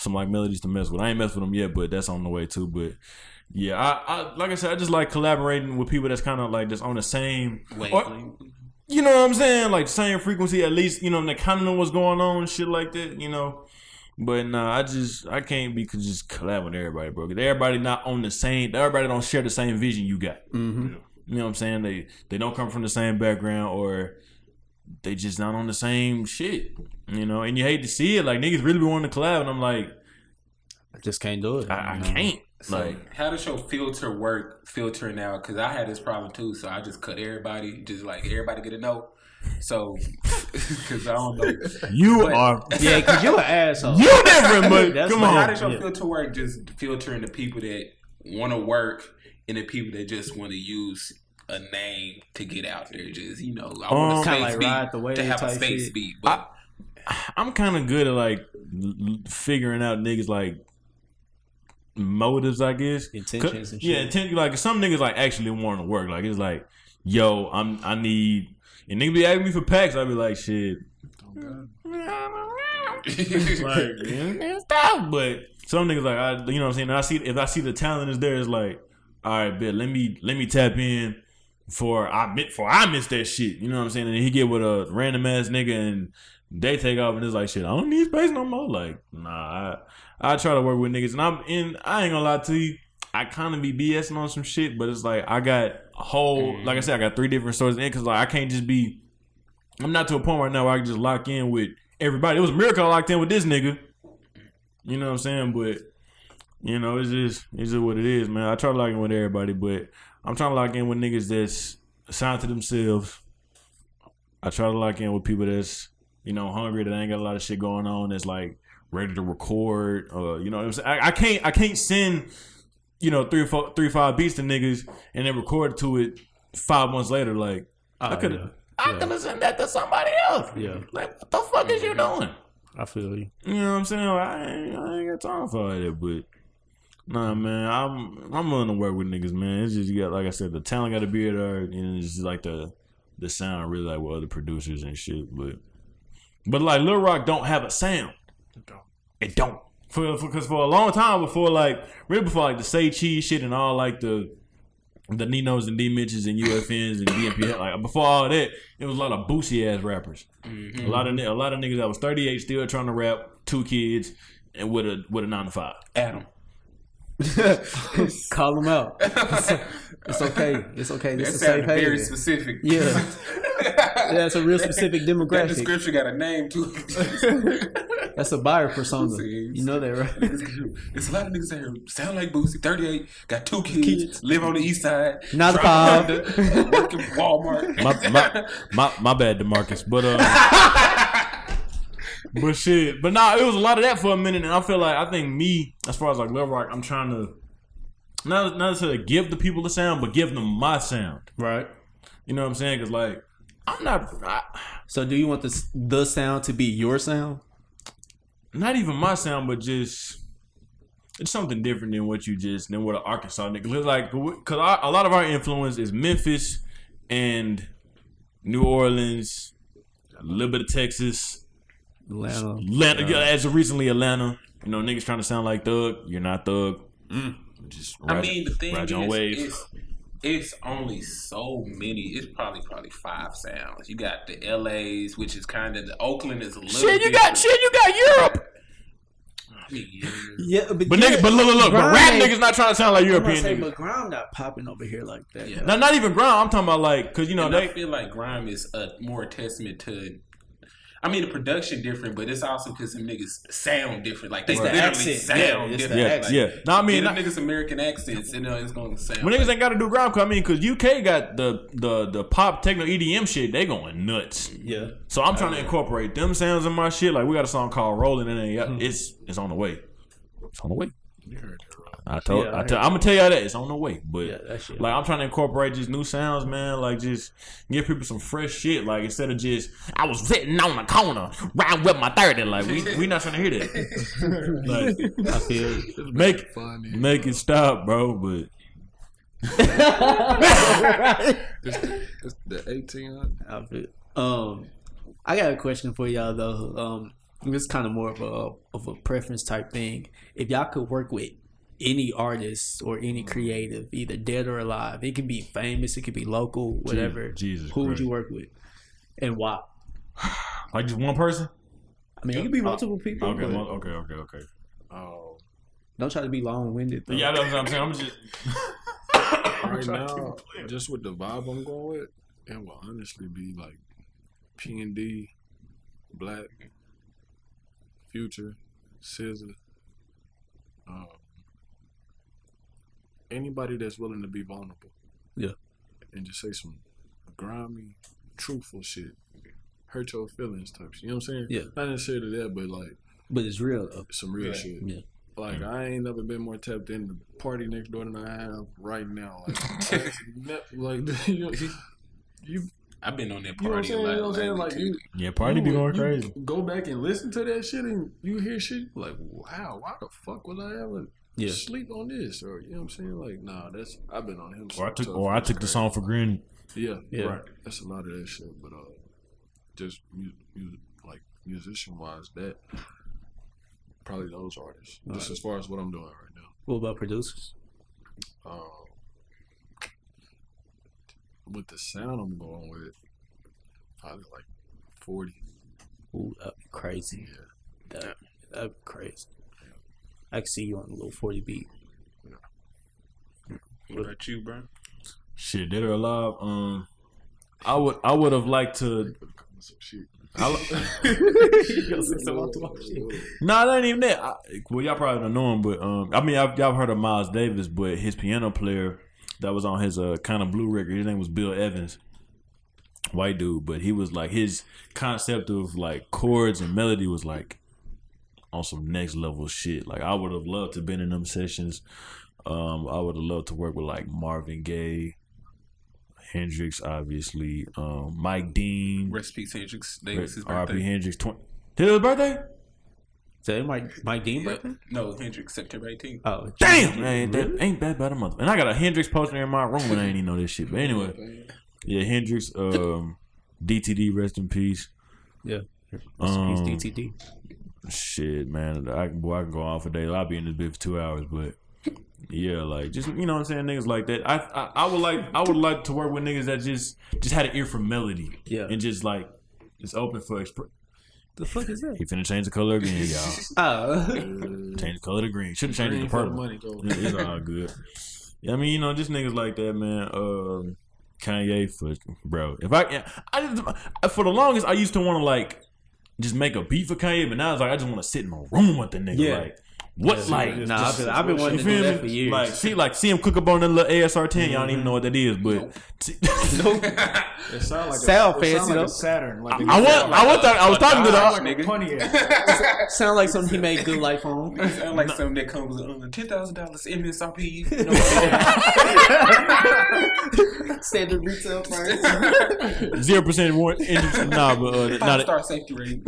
some like melodies to mess with. I ain't messed with them yet, but that's on the way too. But yeah, I, I like I said, I just like collaborating with people that's kind of like just on the same, or, you know what I'm saying, like same frequency. At least you know they kind of know what's going on and shit like that. You know. But nah, I just I can't be just collab with everybody, bro. 'Cause everybody not on the same. Everybody don't share the same vision you got. Mm-hmm. You know what I'm saying? They they don't come from the same background or they just not on the same shit. You know, and you hate to see it. Like niggas really be wanting to collab, and I'm like, I just can't do it. I, I can't. So Like, how does your filter work filtering out? Because I had this problem too. So I just cut everybody, just like everybody get a note. So because I don't know. you But- are Yeah, because you're an asshole. you different, but That's come my- How does your Yeah. filter work? Just filtering the people that want to work and the people that just want to use a name to get out there. Just you know, I want Um, a Kinda space like beat ride the wave to have a type space shit. beat. But I'm kind of good at like l- l- figuring out niggas like motives, I guess. Intentions and shit. Yeah, intent. Like some niggas like actually want to work. Like it's like, yo, I'm I need. And niggas be asking me for packs. I'd be like, shit. like yeah, stop. But some niggas like I, you know what I'm saying. I see if I see the talent is there, it's like, all right, bet let me let me tap in for I mit for I miss that shit. You know what I'm saying? And he get with a random ass nigga and they take off and it's like shit. I don't need space no more. Like nah, I I try to work with niggas and I'm in. I ain't gonna lie to you. I kind of be BSing on some shit, but it's like I got a whole, mm-hmm. like I said, I got three different stories in because like I can't just be. I'm not to a point right now where I can just lock in with everybody. It was a miracle I locked in with this nigga. You know what I'm saying? But You know, it's just it's just what it is, man. I try to lock in with everybody, but I'm trying to lock in with niggas that's signed to themselves. I try to lock in with people that's you know hungry that ain't got a lot of shit going on. That's like ready to record. Uh, you know, what I'm saying? I, I can't I can't send you know three or four, three or five beats to niggas and then record to it five months later. Like I Oh, could yeah. have I could have sent that to somebody else. Yeah. Like what the fuck is you doing? I feel you. You know what I'm saying? I ain't, I ain't got time for all that, but nah, mm-hmm. man, I'm I'm willing to work with niggas, man. It's just you got like I said, the talent got to be there, and it's just like the the sound really like with other producers and shit. But but like Lil Rock don't have a sound. It don't. It don't. for because for, a long time before like really before like the Say Cheese shit and all like the the Ninos and D Mitches and UFNs and DMP like before all that, it was a lot of boosie ass rappers. A mm-hmm. lot of a lot of niggas that was 38 still trying to rap, two kids, and with a with a nine to five. Adam. Call them out. It's okay. It's okay. This That is a safe sounded very haven. specific. Yeah. Yeah, it's a real specific demographic. That description got a name too. That's a buyer persona. See, You know that, right? There's a lot of niggas out here sound like Boosie. 38, got two kids, Kids. live on the east side. Not a drive five. a Honda, Work at Walmart. My my my, my bad, Demarcus. But uh, but shit. But nah, it was a lot of that for a minute, and I feel like I think me, as far as like Lil Rock, I'm trying to not not necessarily give the people the sound, but give them my sound. Right. You know what I'm saying? Because like I'm not. I, So, do you want the the sound to be your sound? not even my sound, but just it's something different than what you just than what an Arkansas nigga. Like, cause a lot of our influence is Memphis and New Orleans, a little bit of Texas, Atlanta. Atlanta. yeah, as of recently Atlanta. You know, niggas trying to sound like Thug. You're not Thug. Mm. Just I ride- mean, the thing ride is, your own wave. it's, it's only so many. It's probably probably five sounds. You got the LA's, which is kind of the Oakland is a little. shit, you got different. shit. You got Europe. Yeah. Yeah, but, But yeah, nigga, but look, look, look. But rap niggas not trying to sound like I'm European say, niggas. but Grime not popping over here like that. Yeah. Not, not even grind. I'm talking about like, cause you know And they. I feel like grime is a more testament to. I mean, the production different, but it's also because some niggas sound different. Like they It's the literally accent. sound Yeah, different. Yeah, Like, yeah. No, I mean, not- them niggas American accents, and uh, it's gonna sound. When niggas ain't got to do grind, 'cause I mean, because UK got the the the pop techno EDM shit, they going nuts. Yeah. So I'm trying to incorporate them sounds in my shit. Like we got a song called "Rolling," and it- it's it's on the way. It's on the way. You heard that right. I told. Yeah, I I heard tell, I'm gonna tell y'all that it's on the way. But Yeah, shit. like I'm trying to incorporate just new sounds, man. Like just give people some fresh shit. Like instead of just I was sitting on the corner, round with my thirty. Like we we not trying to hear that. like I feel you. make Funny. make it stop, bro. But It's, it's the 18. I feel. Um, I got a question for y'all though. Um, this kind of more of a of a preference type thing. If y'all could work with any artist or any creative, either dead or alive, it could be famous, it could be local, whatever. Jesus Who would Christ. you work with, and why? like just one person. I mean, it could be multiple people. Okay, but one, okay, okay, okay. Oh, don't try to be long winded. Yeah, that's what I'm saying. I'm just right now, just with the vibe I'm going with, it will honestly be like P and D, Black, Future, SZA, Um, anybody that's willing to be vulnerable. Yeah. And just say some grimy, truthful shit. Hurt your feelings type shit. You know what I'm saying? Yeah. Not necessarily that, but like but it's real though. some real Yeah. shit. Yeah. Like I ain't never been more tapped in the party next door than I have right now. Like, ne- like you, know, you, I've been on that you know what I'm party saying? a You know what I'm saying? Like you, yeah. Party be going crazy. Go back and listen to that shit, and you hear shit like, wow, why the fuck would I ever Yeah. sleep on this? Or you know what I'm saying? Like, nah, that's I've been on him. Or I took or I took the song for granted. Yeah, Yeah. right. That's a lot of that shit, but uh, just mu- mu- like musician wise, that probably those artists. Just as far as what I'm doing right now. What about producers? Um, with the sound I'm going with, probably like 40. Ooh, that'd be crazy. Yeah. That that'd be crazy. I can see you on a little forty beat. What about you, bro? Shit, dead or alive. Um, I would I would have liked to. Some. I, nah, that ain't even that. I, well, y'all probably don't know him, but um, I mean, I've, y'all heard of Miles Davis, but his piano player that was on his uh kind of blue record, his name was Bill Evans, white dude, but he was like his concept of like chords and melody was like on some next level shit. Like I would have loved to been in them sessions. Um, I would have loved to work with like Marvin Gaye, Hendrix, obviously, um, Mike Dean, Rest in peace, Hendrix Davis's R.P. birthday. Hendrix. Tw- his birthday? So it might Mike Dean Yeah. birthday? No, Hendrix, September 18th. Oh Damn, man, that ain't bad about a month. And I got a Hendrix poster in my room, and I ain't even know this shit. But anyway, yeah, Hendrix, um, DTD, rest in peace. Yeah. Um, Peace, DTD. Shit, man, I boy, I can go on for days. I'll be in this bit for two hours, but yeah, like just you know what I'm saying, niggas like that. I, I I would like I would like to work with niggas that just just had an ear for melody, Yeah. and just like just open for exp- The fuck is that? He finna change the color again, y'all. Oh. Change the color to green. Should have changed it Green to purple. money, though. It's all good. Yeah, I mean, you know, just niggas like that, man. Um, Kanye for bro. If I, yeah, I for the longest, I used to want to like just make a beat for Kanye, but now it's like I just want to sit in a room with the nigga. Yeah. Like, what, Yeah, like, yeah, Nah, I've been, I've been wanting to do that for years. Like, see, like, see him cook up on that little ASR ten. Y'all don't even know what that is, but see- It sound like Sound a, fancy, it sound like a Saturn. Like I was, I want, talking, I was talking to Dodge, the. nigga. Sound like something he made good life on. It sound like something that comes with uh, ten thousand dollars MSRP. You know, Standard retail price. Zero percent more interest. Nah, but uh, five not a, star safety rating.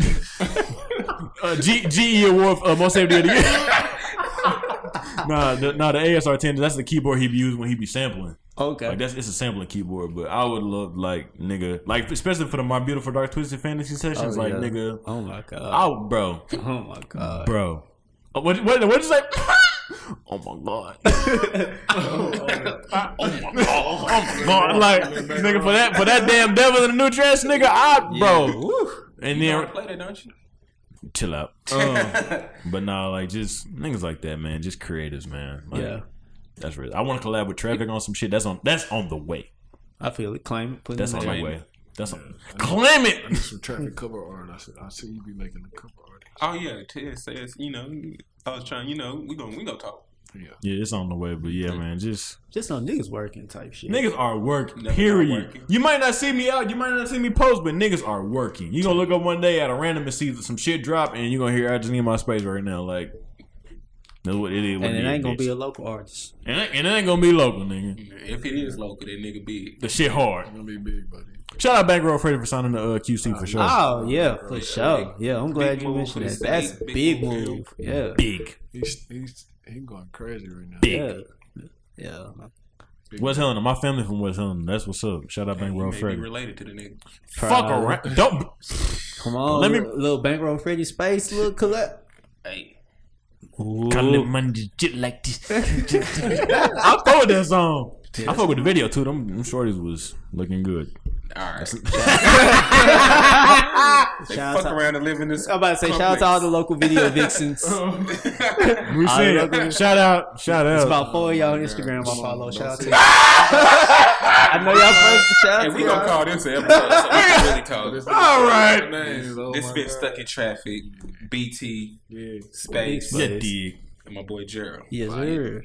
Uh, G, GE award for uh, most safety of the year. nah, the, nah, the ASR ten. That's the keyboard he be using when he be sampling. Okay. Like that's it's a sampling keyboard, but I would love like nigga, like especially for the my beautiful dark twisted fantasy sessions, Oh, like yeah. nigga, oh my god. oh bro, Oh my god. bro, Uh, what what what you say? Oh my god! oh my god! Oh my god! Like nigga for that for that damn devil in the new dress, nigga, I bro. And You then to play that, don't you? Chill out. Um, but nah, like just niggas like that, man. Just creators, man. Like, Yeah. that's real. I want to collab with Traffic on some shit. That's on. That's on the way. I feel it. Claim it. Put it That's in on the way. That's on. Claim I it. need some traffic cover art. I, said, I see you be making the cover art. Oh yeah, Ted says you know. I was trying, you know, we gonna we gonna talk. Yeah. Yeah, it's on the way. But yeah, man, just Just no niggas working type shit. niggas are working. Never not Period. working. You might not see me out. You might not see me post, but niggas are working. You gonna look up one day at a random and see some shit drop, and you are gonna hear I just need my space right now. Like that's what it is. what and it is, ain't gonna bitch. be a local artist. and, it, and it ain't gonna be local, nigga. If it is local, that nigga big. The shit hard. It's gonna be big, buddy. Shout out Bankroll Freddie for signing the uh, QC for sure. Oh yeah, for sure. Yeah, I'm glad Big you move mentioned for that. That's state. big Big move. move. Yeah. Big, He's he's he's going crazy right now. big. Yeah. Yeah. West Helena, my family from West Helena. That's what's up. Shout out Bankroll may be Freddy. related to the nigga. Fuck Proud. around. Don't. Come on, Let me- little, little bankroll Freddie space, little collect. Hey, Can't live money shit like this. I fuck with that song. I fuck with the video too. Them, them shorties was looking good. all right. Shout fuck out- around and live in this. I'm about to say, shout out to all the local video vixens. Oh. We I see love it. it. Shout out. Shout out. It's about four of y'all on oh, Instagram. I follow. Shout out to. I know y'all first. Shout Hey, out we to gonna call this an episode. So we can really talk. All right. Names, oh This my been stuck in traffic. BT Yeah. space Yeah, dig. and my boy Gerald. Yes, sir.